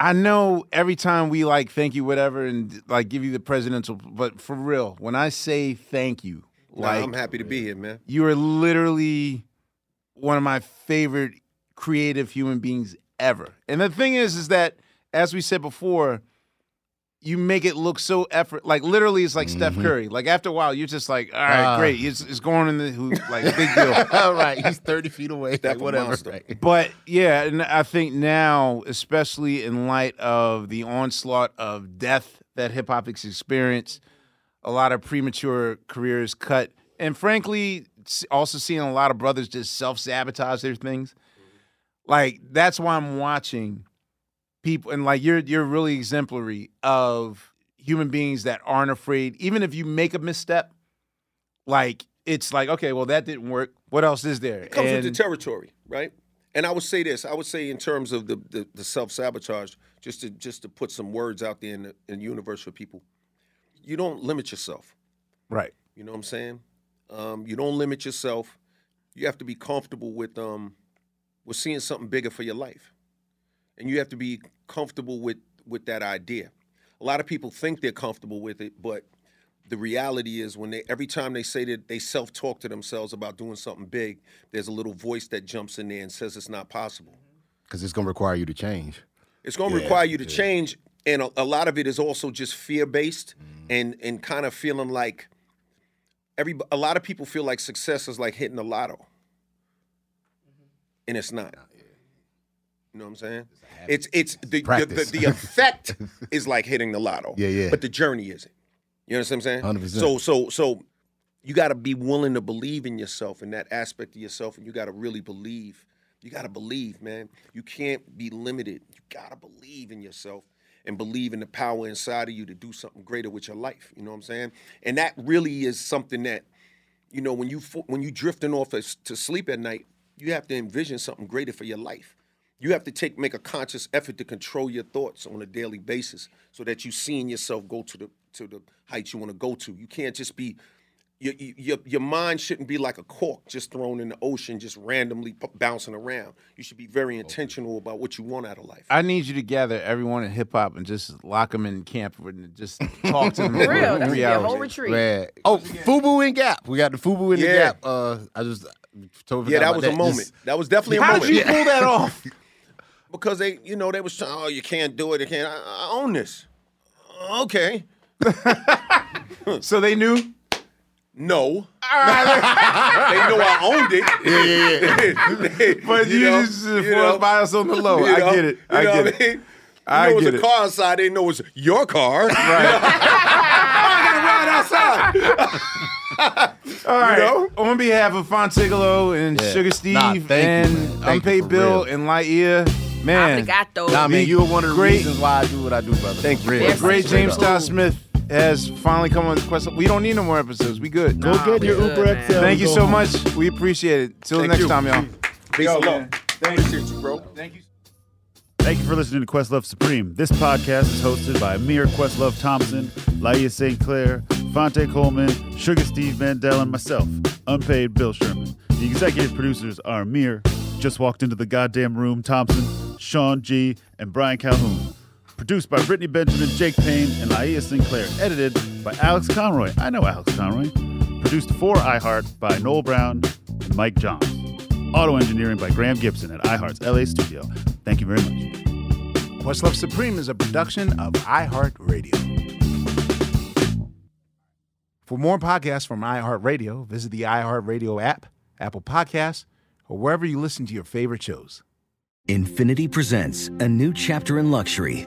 I know every time we like thank you, whatever, and like give you the presidential, but for real, when I say thank you, Nah, like I'm happy to be here, man. you are literally one of my favorite creative human beings ever. And the thing is, is that as we said before, you make it look so effort like literally it's like Steph Curry. Like after a while, you're just like, all right, Ah. great. It's, it's going in the hoop, like big deal. All right, he's 30 feet away. Like, whatever. right. But yeah, and I think now, especially in light of the onslaught of death that hip hop has experienced, a lot of premature careers cut, and frankly, also seeing a lot of brothers just self sabotage their things. Like that's why I'm watching people, and like you're you're really exemplary of human beings that aren't afraid, even if you make a misstep. Like it's like okay, well that didn't work. What else is there? It comes with the territory, right? And I would say this. I would say in terms of the the, the self sabotage, just to just to put some words out there in the, in the universe for people. You don't limit yourself. right. You know what I'm saying? Um, you don't limit yourself. You have to be comfortable with um, with seeing something bigger for your life, and you have to be comfortable with with that idea. A lot of people think they're comfortable with it, but the reality is when they every time they say that they self talk to themselves about doing something big, there's a little voice that jumps in there and says it's not possible. Because it's going to require you to change. It's going to Yeah, require you to yeah. change, and a, a lot of it is also just fear based Mm-hmm. and and kind of feeling like every. A lot of people feel like success is like hitting the lotto, Mm-hmm. and it's not. You know what I'm saying? It's it's the the, the, the effect is like hitting the lotto. Yeah, yeah. But the journey isn't. You understand what I'm saying? 100%. So so so you got to be willing to believe in yourself in that aspect of yourself, and you got to really believe. You got to believe, man. You can't be limited. You got to believe in yourself and believe in the power inside of you to do something greater with your life. You know what I'm saying? And that really is something that, you know, when you when you drifting off to sleep at night, you have to envision something greater for your life. You have to take make a conscious effort to control your thoughts on a daily basis, so that you seeing yourself go to the to the heights you want to go to. You can't just be your, your your mind shouldn't be like a cork just thrown in the ocean, just randomly p- bouncing around. You should be very intentional about what you want out of life. I need you to gather everyone in hip hop and just lock them in camp and just talk to them For real. for That three be hours. whole retreat. Man. Oh, Fubu and Gap. We got the Fubu and the Gap. Uh, I just totally yeah, that about was a moment. Just- that was definitely a How moment. did you pull that off? because they, you know, they was trying. Oh, you can't do it. You can't. I, I own this. Okay. So they knew. No. they know I owned it. Yeah, yeah, yeah. But you, just you forced know, bias on the low. you I get it. You I know get what it. I mean? You I know, it was get a it. car outside. They didn't know it was your car. Right. I gotta ride outside. All right. know? On behalf of Fontigolo and Yeah. Sugar Steve Nah, and you Unpaid Bill real. and Lightyear, man. Obrigado. Nah, man, you were one of the great- reasons why I do what I do, brother. Thank you. Real. Yes, Great James up. Todd Smith has finally come on the quest. We don't need no more episodes. We good. Go get your we Uber man. XL. Thank you so home. much. We appreciate it. Till Thank next you. time, y'all. Peace and love. Thank Appreciate you, bro. Thank you. Thank you for listening to Questlove Supreme. This podcast is hosted by Amir Questlove Thompson, Laia St. Clair, Fonte Coleman, Sugar Steve Mandel, and myself, unpaid Bill Sherman. The executive producers are Amir, just walked into the goddamn room, Thompson, Shawn Gee, and Brian Calhoun. Produced by Brittany Benjamin, Jake Payne, and Laia Sinclair. Edited by Alex Conroy. I know Alex Conroy. Produced for iHeart by Noel Brown and Mike Johns. Auto engineering by Graham Gibson at iHeart's LA studio. Thank you very much. Questlove Supreme is a production of iHeartRadio. For more podcasts from iHeartRadio, visit the iHeartRadio app, Apple Podcasts, or wherever you listen to your favorite shows. Infiniti presents a new chapter in luxury,